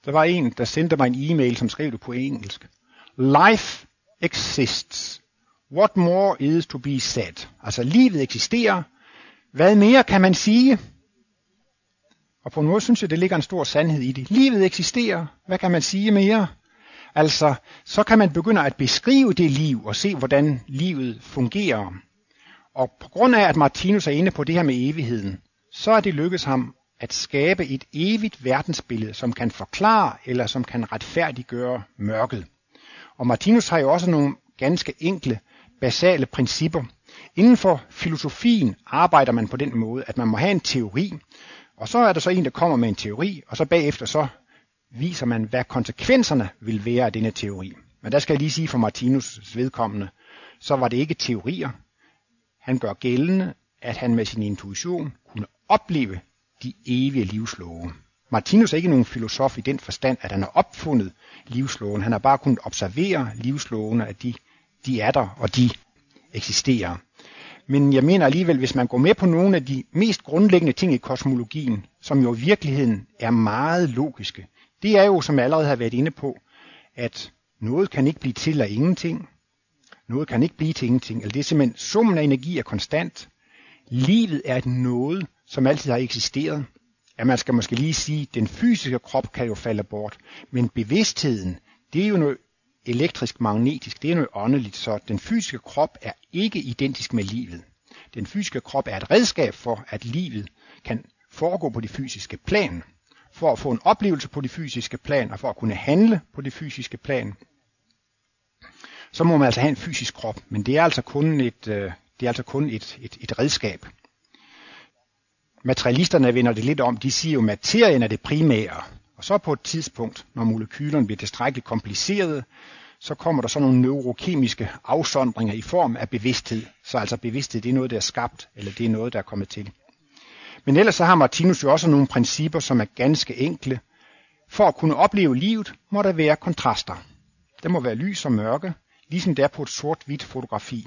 Der var en, der sendte mig en e-mail, som skrev det på engelsk. Life exists. What more is to be said? Altså livet eksisterer. Hvad mere kan man sige? Og på en måde synes jeg, det ligger en stor sandhed i det. Livet eksisterer. Hvad kan man sige mere? Altså, så kan man begynde at beskrive det liv og se, hvordan livet fungerer. Og på grund af, at Martinus er inde på det her med evigheden, så er det lykkedes ham at skabe et evigt verdensbillede, som kan forklare eller som kan retfærdiggøre mørket. Og Martinus har jo også nogle ganske enkle, basale principper. Inden for filosofien arbejder man på den måde, at man må have en teori, og så er der så en, der kommer med en teori, og så bagefter så viser man, hvad konsekvenserne vil være af denne teori. Men der skal jeg lige sige for Martinus' vedkommende, så var det ikke teorier. Han gør gældende, at han med sin intuition kunne opleve de evige livslove. Martinus er ikke nogen filosof i den forstand, at han har opfundet livsloven. Han har bare kunnet observere livslovene, at de, de er der, og de eksisterer. Men jeg mener alligevel, hvis man går med på nogle af de mest grundlæggende ting i kosmologien, som jo i virkeligheden er meget logiske, det er jo, som jeg allerede har været inde på, at noget kan ikke blive til af ingenting. Noget kan ikke blive til ingenting. Eller det er simpelthen, summen af energi er konstant. Livet er et noget, som altid har eksisteret. Ja, man skal måske lige sige, at den fysiske krop kan jo falde bort, men bevidstheden, det er jo noget elektrisk magnetisk, det er noget åndeligt, så den fysiske krop er ikke identisk med livet. Den fysiske krop er et redskab for, at livet kan foregå på det fysiske plan. For at få en oplevelse på det fysiske plan, og for at kunne handle på det fysiske plan, så må man altså have en fysisk krop, men det er altså kun et, øh, det er altså kun et, et, et redskab. Materialisterne vender det lidt om, de siger jo, at materien er det primære. Og så på et tidspunkt, når molekylerne bliver tilstrækkeligt komplicerede, så kommer der så nogle neurokemiske afsondringer i form af bevidsthed. Så altså bevidsthed, det er noget, der er skabt, eller det er noget, der er kommet til. Men ellers så har Martinus jo også nogle principper, som er ganske enkle. For at kunne opleve livet, må der være kontraster. Der må være lys og mørke, ligesom der er på et sort-hvidt fotografi.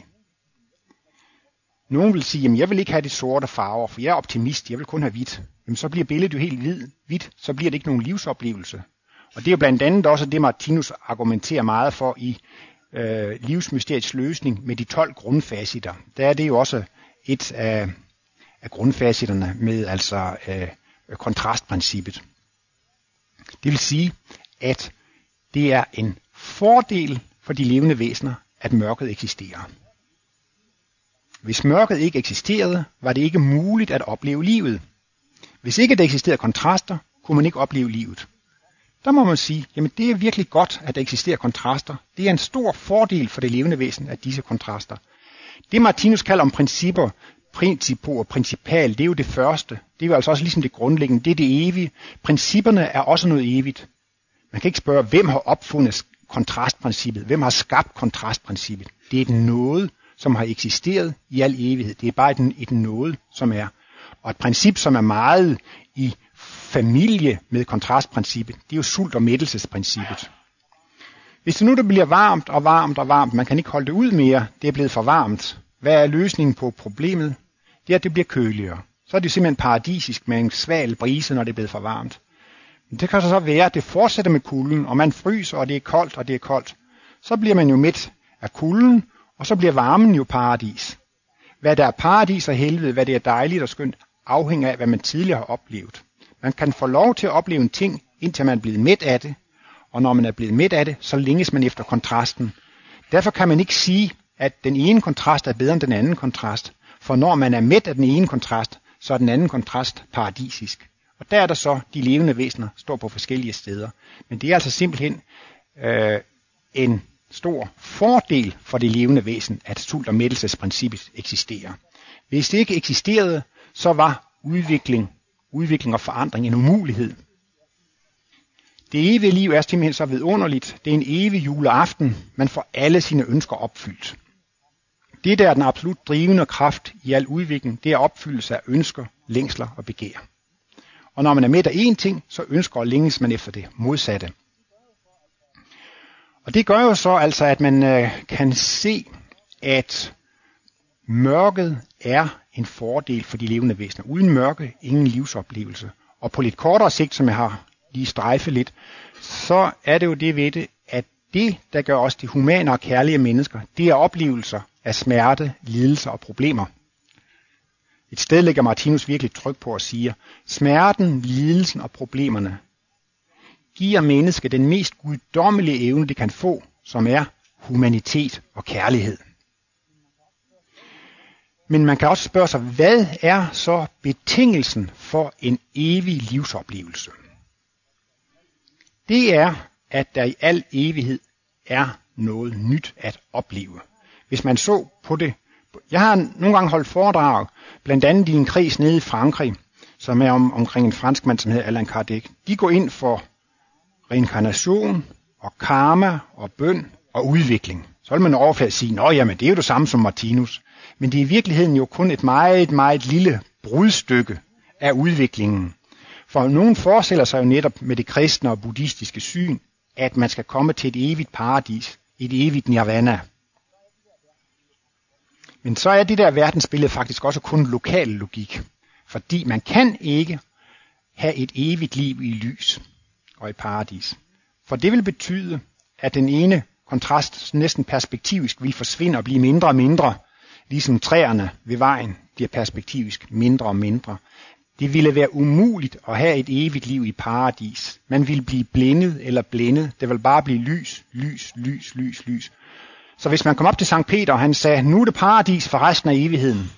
Nogen vil sige, at jeg vil ikke have de sorte farver, for jeg er optimist, jeg vil kun have hvidt. Jamen så bliver billedet jo helt hvid, hvidt, så bliver det ikke nogen livsoplevelse. Og det er jo blandt andet også det, Martinus argumenterer meget for i øh, livsmysteriets løsning med de 12 grundfacitter. Der er det jo også et af, af grundfacitterne med altså øh, kontrastprincippet. Det vil sige, at det er en fordel for de levende væsener, at mørket eksisterer. Hvis mørket ikke eksisterede, var det ikke muligt at opleve livet. Hvis ikke der eksisterede kontraster, kunne man ikke opleve livet. Der må man sige, jamen det er virkelig godt, at der eksisterer kontraster. Det er en stor fordel for det levende væsen, at disse kontraster. Det Martinus kalder om principper, principo og principal, det er jo det første. Det er jo altså også ligesom det grundlæggende. Det er det evige. Principperne er også noget evigt. Man kan ikke spørge, hvem har opfundet kontrastprincippet? Hvem har skabt kontrastprincippet? Det er et noget, som har eksisteret i al evighed. Det er bare et, et noget, som er. Og et princip, som er meget i familie med kontrastprincippet, det er jo sult- og mættelsesprincippet. Hvis det nu der bliver varmt og varmt og varmt, man kan ikke holde det ud mere, det er blevet for varmt. Hvad er løsningen på problemet? Det er, at det bliver køligere. Så er det simpelthen paradisisk med en sval brise, når det er blevet for varmt. Men det kan så være, at det fortsætter med kulden, og man fryser, og det er koldt, og det er koldt. Så bliver man jo midt af kulden, og så bliver varmen jo paradis. Hvad der er paradis og helvede, hvad det er dejligt og skønt, afhænger af, hvad man tidligere har oplevet. Man kan få lov til at opleve en ting, indtil man er blevet midt af det, og når man er blevet midt af det, så længes man efter kontrasten. Derfor kan man ikke sige, at den ene kontrast er bedre end den anden kontrast, for når man er midt af den ene kontrast, så er den anden kontrast paradisisk. Og der er der så, de levende væsener står på forskellige steder. Men det er altså simpelthen øh, en stor fordel for det levende væsen, at sult- og mættelsesprincippet eksisterer. Hvis det ikke eksisterede, så var udvikling, udvikling og forandring en umulighed. Det evige liv er simpelthen så vidunderligt. Det er en evig juleaften. Man får alle sine ønsker opfyldt. Det der er den absolut drivende kraft i al udvikling, det er opfyldelse af ønsker, længsler og begær. Og når man er med af én ting, så ønsker og længes man efter det modsatte. Og det gør jo så altså, at man øh, kan se, at mørket er en fordel for de levende væsener. Uden mørke, ingen livsoplevelse. Og på lidt kortere sigt, som jeg har lige strejfet lidt, så er det jo det ved det, at det, der gør os de humane og kærlige mennesker, det er oplevelser af smerte, lidelser og problemer. Et sted lægger Martinus virkelig tryk på at sige, smerten, lidelsen og problemerne giver mennesket den mest guddommelige evne, det kan få, som er humanitet og kærlighed. Men man kan også spørge sig, hvad er så betingelsen for en evig livsoplevelse? Det er, at der i al evighed er noget nyt at opleve. Hvis man så på det, jeg har nogle gange holdt foredrag, blandt andet i en kris nede i Frankrig, som er om, omkring en franskmand, som hedder Alain Kardec. De går ind for reinkarnation og karma og bøn og udvikling. Så vil man overfladisk sige, at jamen, det er jo det samme som Martinus. Men det er i virkeligheden jo kun et meget, meget lille brudstykke af udviklingen. For nogen forestiller sig jo netop med det kristne og buddhistiske syn, at man skal komme til et evigt paradis, et evigt nirvana. Men så er det der verdensbillede faktisk også kun lokal logik. Fordi man kan ikke have et evigt liv i lys og i paradis. For det vil betyde, at den ene kontrast næsten perspektivisk vil forsvinde og blive mindre og mindre, ligesom træerne ved vejen bliver perspektivisk mindre og mindre. Det ville være umuligt at have et evigt liv i paradis. Man ville blive blindet eller blændet. Det vil bare blive lys, lys, lys, lys, lys. Så hvis man kom op til Sankt Peter, og han sagde, nu er det paradis for resten af evigheden,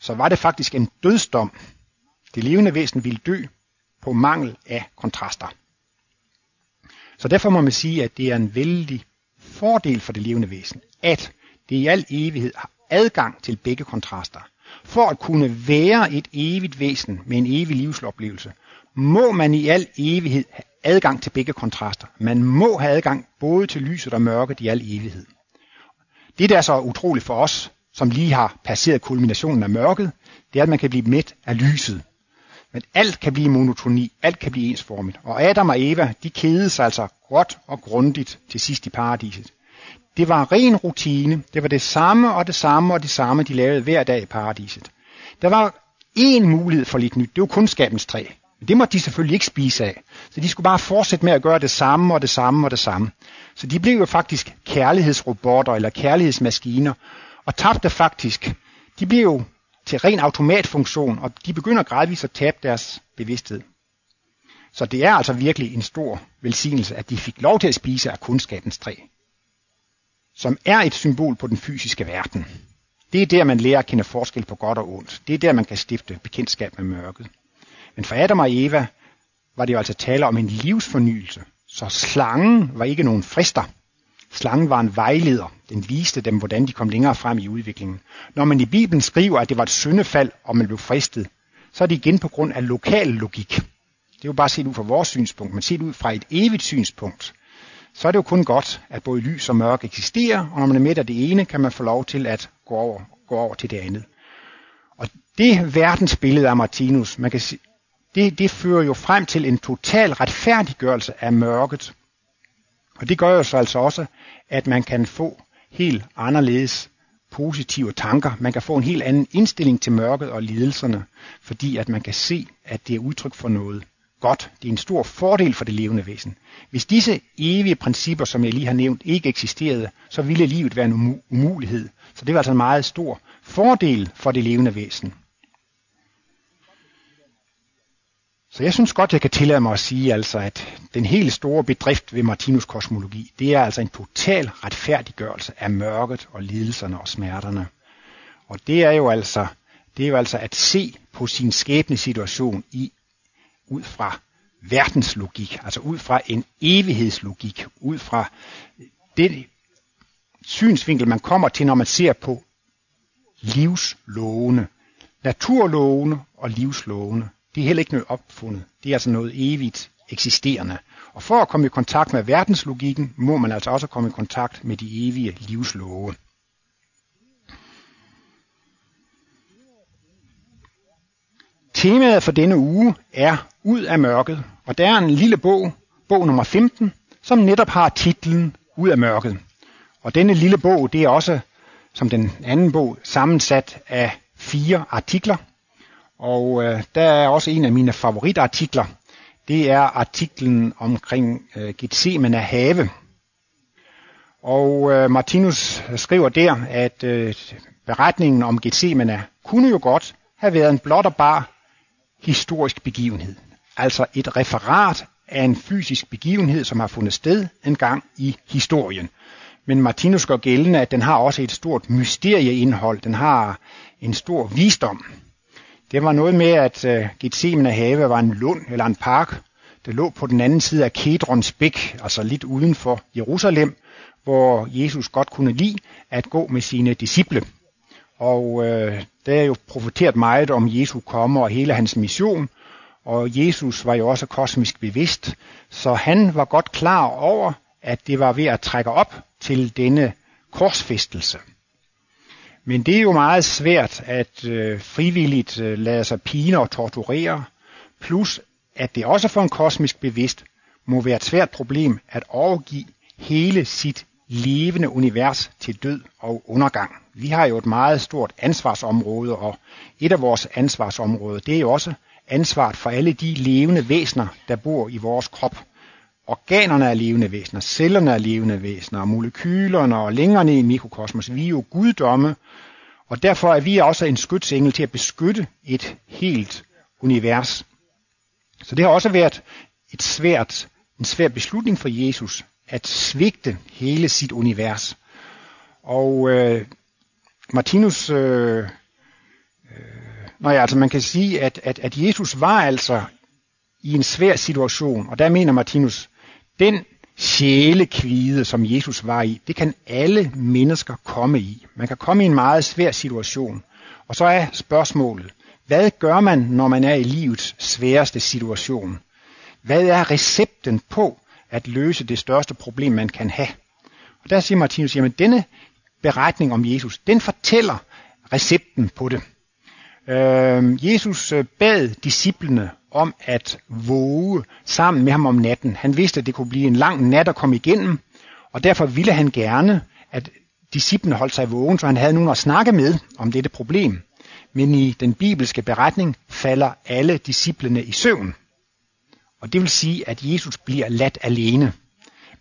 så var det faktisk en dødsdom. Det levende væsen ville dø på mangel af kontraster. Så derfor må man sige, at det er en vældig fordel for det levende væsen, at det i al evighed har adgang til begge kontraster. For at kunne være et evigt væsen med en evig livsoplevelse, må man i al evighed have adgang til begge kontraster. Man må have adgang både til lyset og mørket i al evighed. Det, der er så utroligt for os, som lige har passeret kulminationen af mørket, det er, at man kan blive midt af lyset. Men alt kan blive monotoni, alt kan blive ensformigt. Og Adam og Eva, de kedede sig altså godt og grundigt til sidst i paradiset. Det var ren rutine. Det var det samme og det samme og det samme, de lavede hver dag i paradiset. Der var én mulighed for lidt nyt. Det var kundskabens træ. Men det måtte de selvfølgelig ikke spise af. Så de skulle bare fortsætte med at gøre det samme og det samme og det samme. Så de blev jo faktisk kærlighedsrobotter eller kærlighedsmaskiner, og tabte faktisk. De blev jo til ren automatfunktion, og de begynder gradvist at tabe deres bevidsthed. Så det er altså virkelig en stor velsignelse, at de fik lov til at spise af kundskabens træ, som er et symbol på den fysiske verden. Det er der, man lærer at kende forskel på godt og ondt. Det er der, man kan stifte bekendtskab med mørket. Men for Adam og Eva var det jo altså tale om en livsfornyelse. Så slangen var ikke nogen frister. Slangen var en vejleder. Den viste dem, hvordan de kom længere frem i udviklingen. Når man i Bibelen skriver, at det var et syndefald, og man blev fristet, så er det igen på grund af lokal logik. Det er jo bare set ud fra vores synspunkt, men set ud fra et evigt synspunkt, så er det jo kun godt, at både lys og mørke eksisterer, og når man er midt af det ene, kan man få lov til at gå over, gå over til det andet. Og det verdensbillede af Martinus, man kan sige, det, det fører jo frem til en total retfærdiggørelse af mørket. Og det gør jo så altså også, at man kan få helt anderledes positive tanker. Man kan få en helt anden indstilling til mørket og lidelserne, fordi at man kan se, at det er udtryk for noget godt. Det er en stor fordel for det levende væsen. Hvis disse evige principper, som jeg lige har nævnt, ikke eksisterede, så ville livet være en umulighed. Så det var altså en meget stor fordel for det levende væsen. Så jeg synes godt, jeg kan tillade mig at sige, altså, at den helt store bedrift ved Martinus kosmologi, det er altså en total retfærdiggørelse af mørket og lidelserne og smerterne. Og det er jo altså, det er jo altså at se på sin skæbne situation i, ud fra verdenslogik, altså ud fra en evighedslogik, ud fra det synsvinkel, man kommer til, når man ser på livslovene, naturlovene og livslovene. Det er heller ikke noget opfundet. Det er altså noget evigt eksisterende. Og for at komme i kontakt med verdenslogikken, må man altså også komme i kontakt med de evige livslove. Temaet for denne uge er Ud af mørket, og der er en lille bog, bog nummer 15, som netop har titlen Ud af mørket. Og denne lille bog, det er også, som den anden bog, sammensat af fire artikler, og øh, der er også en af mine favoritartikler. Det er artiklen omkring øh, Gethsemane have. Og øh, Martinus skriver der, at øh, beretningen om Gethsemane kunne jo godt have været en blot og bar historisk begivenhed. Altså et referat af en fysisk begivenhed, som har fundet sted en gang i historien. Men Martinus gør gældende, at den har også et stort mysterieindhold. Den har en stor visdom. Det var noget med, at øh, Gethsemane have var en lund eller en park, der lå på den anden side af Kedrons bæk, altså lidt uden for Jerusalem, hvor Jesus godt kunne lide at gå med sine disciple. Og øh, der er jo profeteret meget om Jesu komme og hele hans mission, og Jesus var jo også kosmisk bevidst, så han var godt klar over, at det var ved at trække op til denne korsfæstelse. Men det er jo meget svært at øh, frivilligt øh, lade sig pine og torturere, plus at det også for en kosmisk bevidst må være et svært problem at overgive hele sit levende univers til død og undergang. Vi har jo et meget stort ansvarsområde, og et af vores ansvarsområder, det er jo også ansvaret for alle de levende væsener, der bor i vores krop. Organerne er levende væsener, cellerne er levende væsener, molekylerne og længere ned i mikrokosmos. Vi er jo guddomme, og derfor er vi også en skytsengel til at beskytte et helt univers. Så det har også været et svært, en svær beslutning for Jesus at svigte hele sit univers. Og øh, Martinus, øh, øh, når ja, altså man kan sige, at, at, at Jesus var altså i en svær situation, og der mener Martinus, den sjælekvide, som Jesus var i, det kan alle mennesker komme i. Man kan komme i en meget svær situation. Og så er spørgsmålet, hvad gør man, når man er i livets sværeste situation? Hvad er recepten på at løse det største problem, man kan have? Og der siger Martinus, at denne beretning om Jesus, den fortæller recepten på det. Øhm, øh, Jesus bad disciplene om at våge sammen med ham om natten. Han vidste, at det kunne blive en lang nat at komme igennem, og derfor ville han gerne, at disciplene holdt sig vågen, så han havde nogen at snakke med om dette problem. Men i den bibelske beretning falder alle disciplene i søvn. Og det vil sige, at Jesus bliver ladt alene.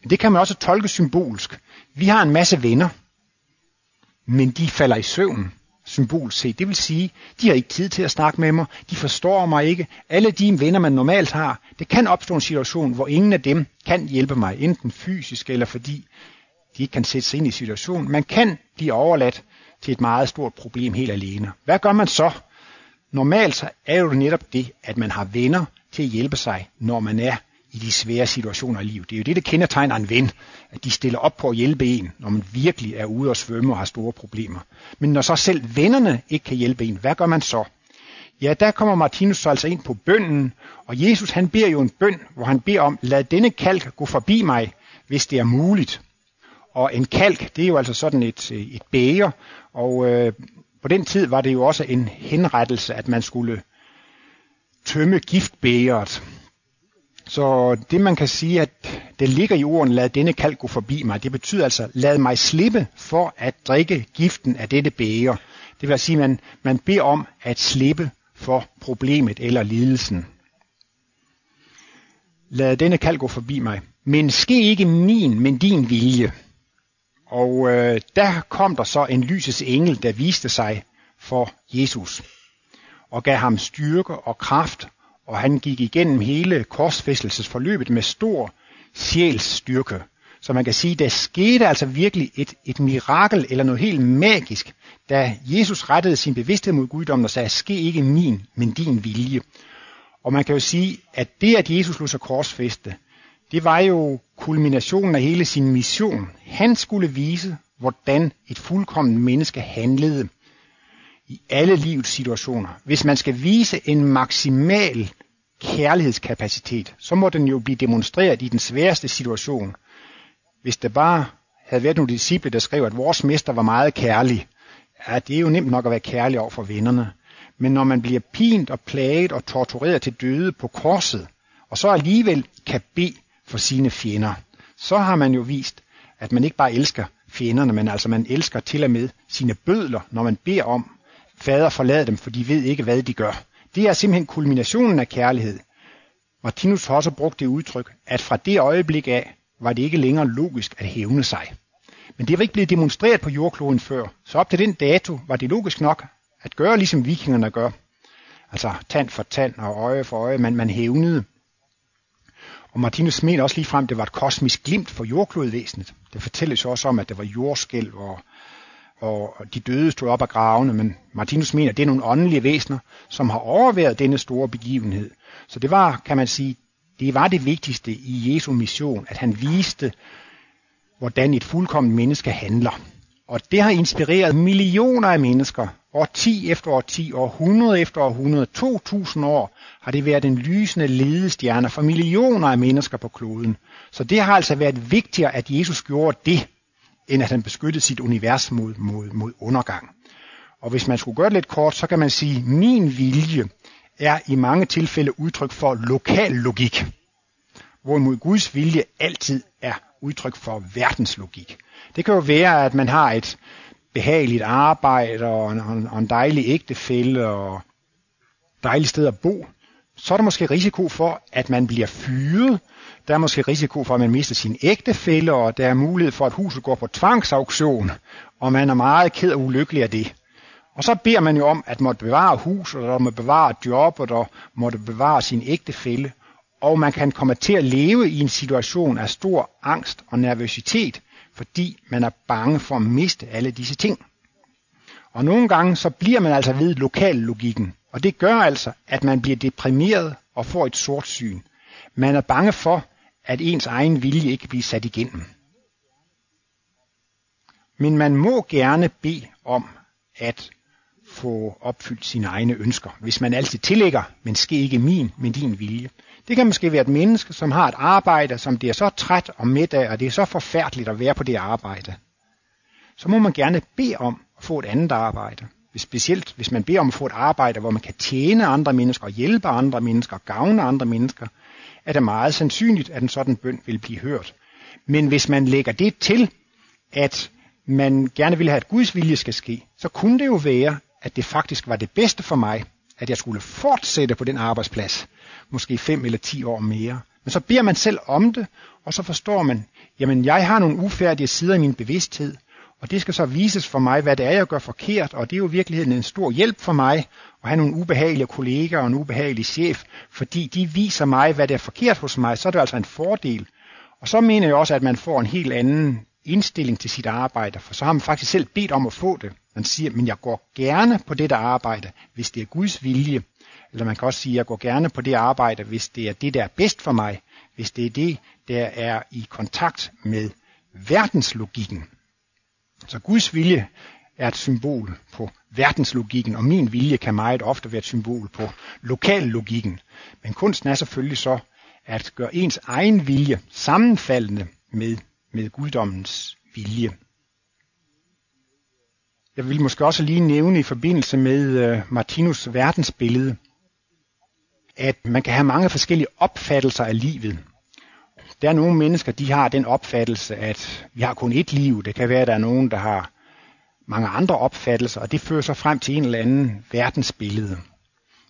Men det kan man også tolke symbolsk. Vi har en masse venner, men de falder i søvn symbol set. Det vil sige, de har ikke tid til at snakke med mig, de forstår mig ikke. Alle de venner, man normalt har, det kan opstå en situation, hvor ingen af dem kan hjælpe mig, enten fysisk eller fordi de ikke kan sætte sig ind i situationen. Man kan blive overladt til et meget stort problem helt alene. Hvad gør man så? Normalt så er jo netop det, at man har venner til at hjælpe sig, når man er i de svære situationer i livet. Det er jo det, der kendetegner en ven, at de stiller op på at hjælpe en, når man virkelig er ude og svømme og har store problemer. Men når så selv vennerne ikke kan hjælpe en, hvad gør man så? Ja, der kommer Martinus så altså ind på bønden, og Jesus han beder jo en bøn, hvor han beder om, lad denne kalk gå forbi mig, hvis det er muligt. Og en kalk, det er jo altså sådan et, øh, et bæger, og øh, på den tid var det jo også en henrettelse, at man skulle tømme giftbægeret. Så det man kan sige, at det ligger i orden, lad denne kalk gå forbi mig, det betyder altså, lad mig slippe for at drikke giften af dette bæger. Det vil sige, at man, man beder om at slippe for problemet eller lidelsen. Lad denne kalk gå forbi mig. Men ske ikke min, men din vilje. Og øh, der kom der så en lysets engel, der viste sig for Jesus og gav ham styrke og kraft og han gik igennem hele korsfæstelsesforløbet med stor sjælsstyrke. Så man kan sige, der skete altså virkelig et, et mirakel eller noget helt magisk, da Jesus rettede sin bevidsthed mod guddommen og sagde, ske ikke min, men din vilje. Og man kan jo sige, at det, at Jesus lod sig korsfæste, det var jo kulminationen af hele sin mission. Han skulle vise, hvordan et fuldkommen menneske handlede i alle livets situationer. Hvis man skal vise en maksimal kærlighedskapacitet, så må den jo blive demonstreret i den sværeste situation. Hvis der bare havde været nogle disciple, der skrev, at vores mester var meget kærlig, ja, det er jo nemt nok at være kærlig over for vennerne. Men når man bliver pint og plaget og tortureret til døde på korset, og så alligevel kan bede for sine fjender, så har man jo vist, at man ikke bare elsker fjenderne, men altså man elsker til og med sine bødler, når man beder om, fader forlade dem, for de ved ikke, hvad de gør. Det er simpelthen kulminationen af kærlighed. Martinus har også brugt det udtryk, at fra det øjeblik af var det ikke længere logisk at hævne sig. Men det var ikke blevet demonstreret på jordkloden før, så op til den dato var det logisk nok at gøre ligesom vikingerne gør. Altså tand for tand og øje for øje, men man hævnede. Og Martinus mener også lige frem, at det var et kosmisk glimt for jordklodvæsenet. Det fortælles også om, at det var jordskælv og og de døde stod op af gravene, men Martinus mener, at det er nogle åndelige væsener, som har overværet denne store begivenhed. Så det var, kan man sige, det var det vigtigste i Jesu mission, at han viste, hvordan et fuldkommen menneske handler. Og det har inspireret millioner af mennesker. Årti efter årti, århundrede efter århundrede, 2000 år har det været en lysende ledestjerne for millioner af mennesker på kloden. Så det har altså været vigtigere, at Jesus gjorde det, end at han beskyttede sit univers mod, mod, mod undergang. Og hvis man skulle gøre det lidt kort, så kan man sige, at min vilje er i mange tilfælde udtryk for lokal logik, hvorimod Guds vilje altid er udtryk for verdenslogik. Det kan jo være, at man har et behageligt arbejde og en, og en dejlig ægtefælle og dejligt sted at bo, så er der måske risiko for, at man bliver fyret, der er måske risiko for, at man mister sin ægtefælle, og der er mulighed for, at huset går på tvangsauktion, og man er meget ked og ulykkelig af det. Og så beder man jo om, at måtte bevare huset, og der må bevare jobbet, og der måtte bevare sin ægtefælle. Og man kan komme til at leve i en situation af stor angst og nervøsitet, fordi man er bange for at miste alle disse ting. Og nogle gange så bliver man altså ved lokallogikken, og det gør altså, at man bliver deprimeret og får et sort syn. Man er bange for, at ens egen vilje ikke bliver sat igennem. Men man må gerne bede om at få opfyldt sine egne ønsker, hvis man altid tillægger, men ske ikke min, men din vilje. Det kan måske være et menneske, som har et arbejde, som det er så træt og midt af, og det er så forfærdeligt at være på det arbejde. Så må man gerne bede om at få et andet arbejde. specielt hvis man beder om at få et arbejde, hvor man kan tjene andre mennesker, hjælpe andre mennesker, gavne andre mennesker, er det meget sandsynligt, at en sådan bøn vil blive hørt. Men hvis man lægger det til, at man gerne vil have, at Guds vilje skal ske, så kunne det jo være, at det faktisk var det bedste for mig, at jeg skulle fortsætte på den arbejdsplads, måske fem eller ti år mere. Men så beder man selv om det, og så forstår man, jamen jeg har nogle ufærdige sider i min bevidsthed, og det skal så vises for mig, hvad det er, jeg gør forkert, og det er jo i virkeligheden en stor hjælp for mig at have nogle ubehagelige kolleger og en ubehagelig chef, fordi de viser mig, hvad der er forkert hos mig, så er det altså en fordel. Og så mener jeg også, at man får en helt anden indstilling til sit arbejde, for så har man faktisk selv bedt om at få det. Man siger, men jeg går gerne på dette arbejde, hvis det er Guds vilje. Eller man kan også sige, jeg går gerne på det arbejde, hvis det er det, der er bedst for mig. Hvis det er det, der er i kontakt med verdenslogikken. Så Guds vilje er et symbol på verdenslogikken, og min vilje kan meget ofte være et symbol på lokallogikken. Men kunsten er selvfølgelig så at gøre ens egen vilje sammenfaldende med, med guddommens vilje. Jeg vil måske også lige nævne i forbindelse med øh, Martinus verdensbillede, at man kan have mange forskellige opfattelser af livet. Der er nogle mennesker, de har den opfattelse, at vi har kun ét liv. Det kan være, at der er nogen, der har mange andre opfattelser, og det fører sig frem til en eller anden verdensbillede.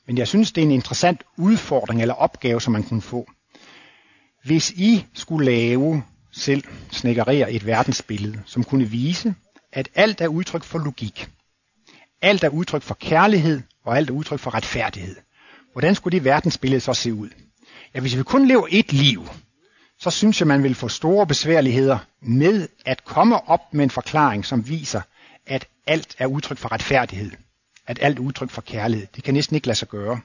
Men jeg synes, det er en interessant udfordring eller opgave, som man kunne få. Hvis I skulle lave selv snækkerere et verdensbillede, som kunne vise, at alt er udtryk for logik, alt er udtryk for kærlighed, og alt er udtryk for retfærdighed, hvordan skulle det verdensbillede så se ud? Ja, hvis vi kun lever et liv, så synes jeg, man vil få store besværligheder med at komme op med en forklaring, som viser, at alt er udtryk for retfærdighed. At alt er udtryk for kærlighed. Det kan næsten ikke lade sig gøre.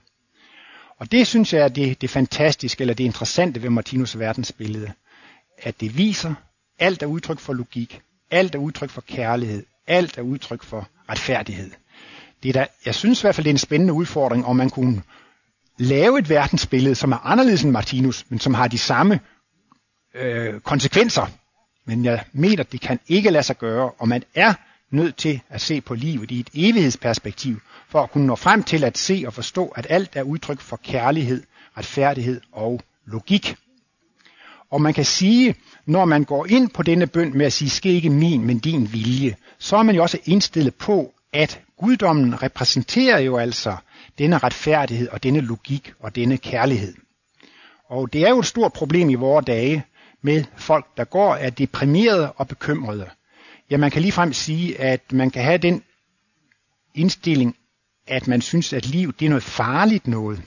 Og det synes jeg er det, det fantastiske, eller det interessante ved Martinus verdensbillede. At det viser, alt er udtryk for logik. Alt er udtryk for kærlighed. Alt er udtryk for retfærdighed. Det er der, jeg synes i hvert fald, det er en spændende udfordring, om man kunne lave et verdensbillede, som er anderledes end Martinus, men som har de samme øh, konsekvenser. Men jeg mener, det kan ikke lade sig gøre, og man er nødt til at se på livet i et evighedsperspektiv, for at kunne nå frem til at se og forstå, at alt er udtryk for kærlighed, retfærdighed og logik. Og man kan sige, når man går ind på denne bøn med at sige, ske ikke min, men din vilje, så er man jo også indstillet på, at guddommen repræsenterer jo altså denne retfærdighed og denne logik og denne kærlighed. Og det er jo et stort problem i vore dage med folk, der går er deprimerede og bekymrede. Ja, man kan ligefrem sige, at man kan have den indstilling, at man synes, at livet det er noget farligt noget.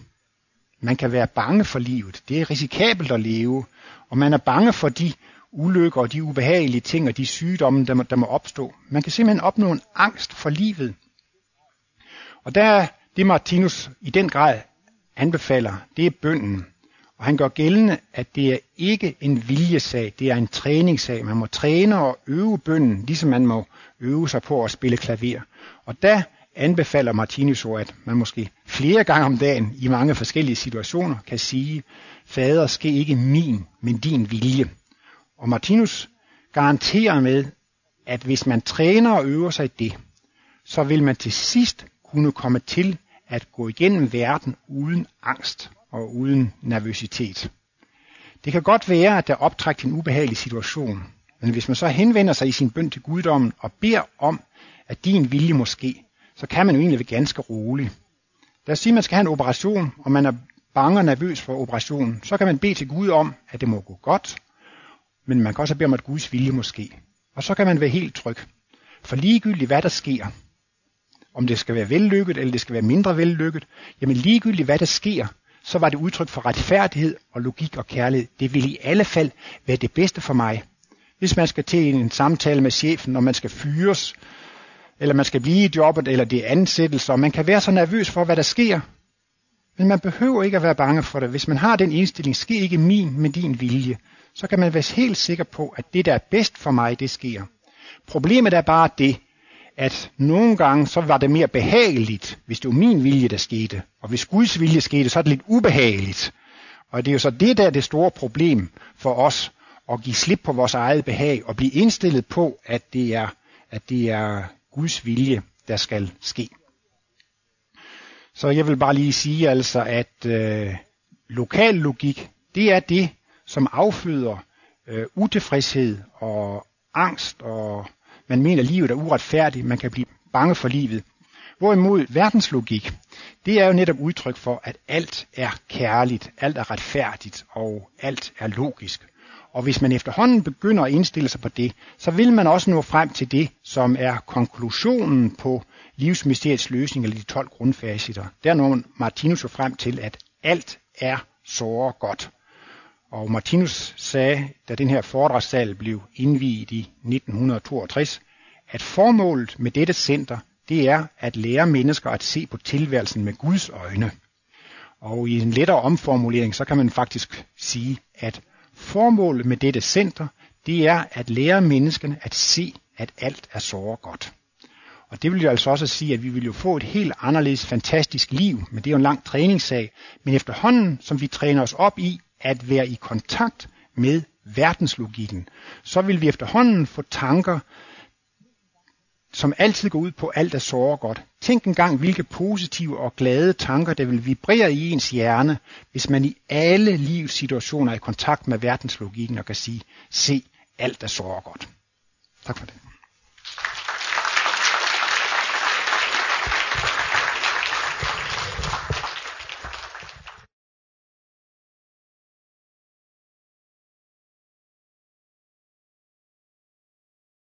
Man kan være bange for livet. Det er risikabelt at leve. Og man er bange for de ulykker og de ubehagelige ting og de sygdomme, der må, der må opstå. Man kan simpelthen opnå en angst for livet. Og der er det Martinus i den grad anbefaler, det er bønden. Og han gør gældende, at det er ikke en viljesag, det er en træningssag. Man må træne og øve bønden, ligesom man må øve sig på at spille klaver. Og der anbefaler Martinus at man måske flere gange om dagen i mange forskellige situationer kan sige, Fader, ske ikke min, men din vilje. Og Martinus garanterer med, at hvis man træner og øver sig i det, så vil man til sidst kunne komme til at gå igennem verden uden angst og uden nervøsitet. Det kan godt være, at der optrækker en ubehagelig situation, men hvis man så henvender sig i sin bøn til guddommen og beder om, at din vilje måske, så kan man jo egentlig være ganske rolig. Lad os sige, at man skal have en operation, og man er bange og nervøs for operationen, så kan man bede til Gud om, at det må gå godt, men man kan også bede om, at Guds vilje måske. Og så kan man være helt tryg. For ligegyldigt hvad der sker, om det skal være vellykket, eller det skal være mindre vellykket, jamen ligegyldigt hvad der sker, så var det udtryk for retfærdighed og logik og kærlighed. Det vil i alle fald være det bedste for mig. Hvis man skal til en samtale med chefen, når man skal fyres, eller man skal blive i jobbet, eller det er ansættelse, og man kan være så nervøs for, hvad der sker. Men man behøver ikke at være bange for det. Hvis man har den indstilling, sker ikke min, med din vilje, så kan man være helt sikker på, at det, der er bedst for mig, det sker. Problemet er bare det, at nogle gange så var det mere behageligt, hvis det var min vilje, der skete. Og hvis Guds vilje skete, så er det lidt ubehageligt. Og det er jo så det, der er det store problem for os, at give slip på vores eget behag og blive indstillet på, at det er, at det er Guds vilje, der skal ske. Så jeg vil bare lige sige altså, at øh, lokal logik, det er det, som afføder øh, utilfredshed og angst, og man mener, at livet er uretfærdigt, man kan blive bange for livet. Hvorimod verdenslogik, det er jo netop udtryk for, at alt er kærligt, alt er retfærdigt, og alt er logisk. Og hvis man efterhånden begynder at indstille sig på det, så vil man også nå frem til det, som er konklusionen på livsmysteriets løsning, eller de 12 grundfacitter. Der når Martinus jo frem til, at alt er såre godt. Og Martinus sagde, da den her foredragssal blev indviet i 1962, at formålet med dette center, det er at lære mennesker at se på tilværelsen med Guds øjne. Og i en lettere omformulering, så kan man faktisk sige, at formålet med dette center, det er at lære menneskene at se, at alt er så godt. Og det vil jo altså også sige, at vi vil jo få et helt anderledes fantastisk liv, men det er jo en lang træningssag. Men efterhånden, som vi træner os op i at være i kontakt med verdenslogikken, så vil vi efterhånden få tanker, som altid går ud på alt er såre godt. Tænk engang, hvilke positive og glade tanker, der vil vibrere i ens hjerne, hvis man i alle livssituationer er i kontakt med verdenslogikken og kan sige, se, alt er såre godt. Tak for det.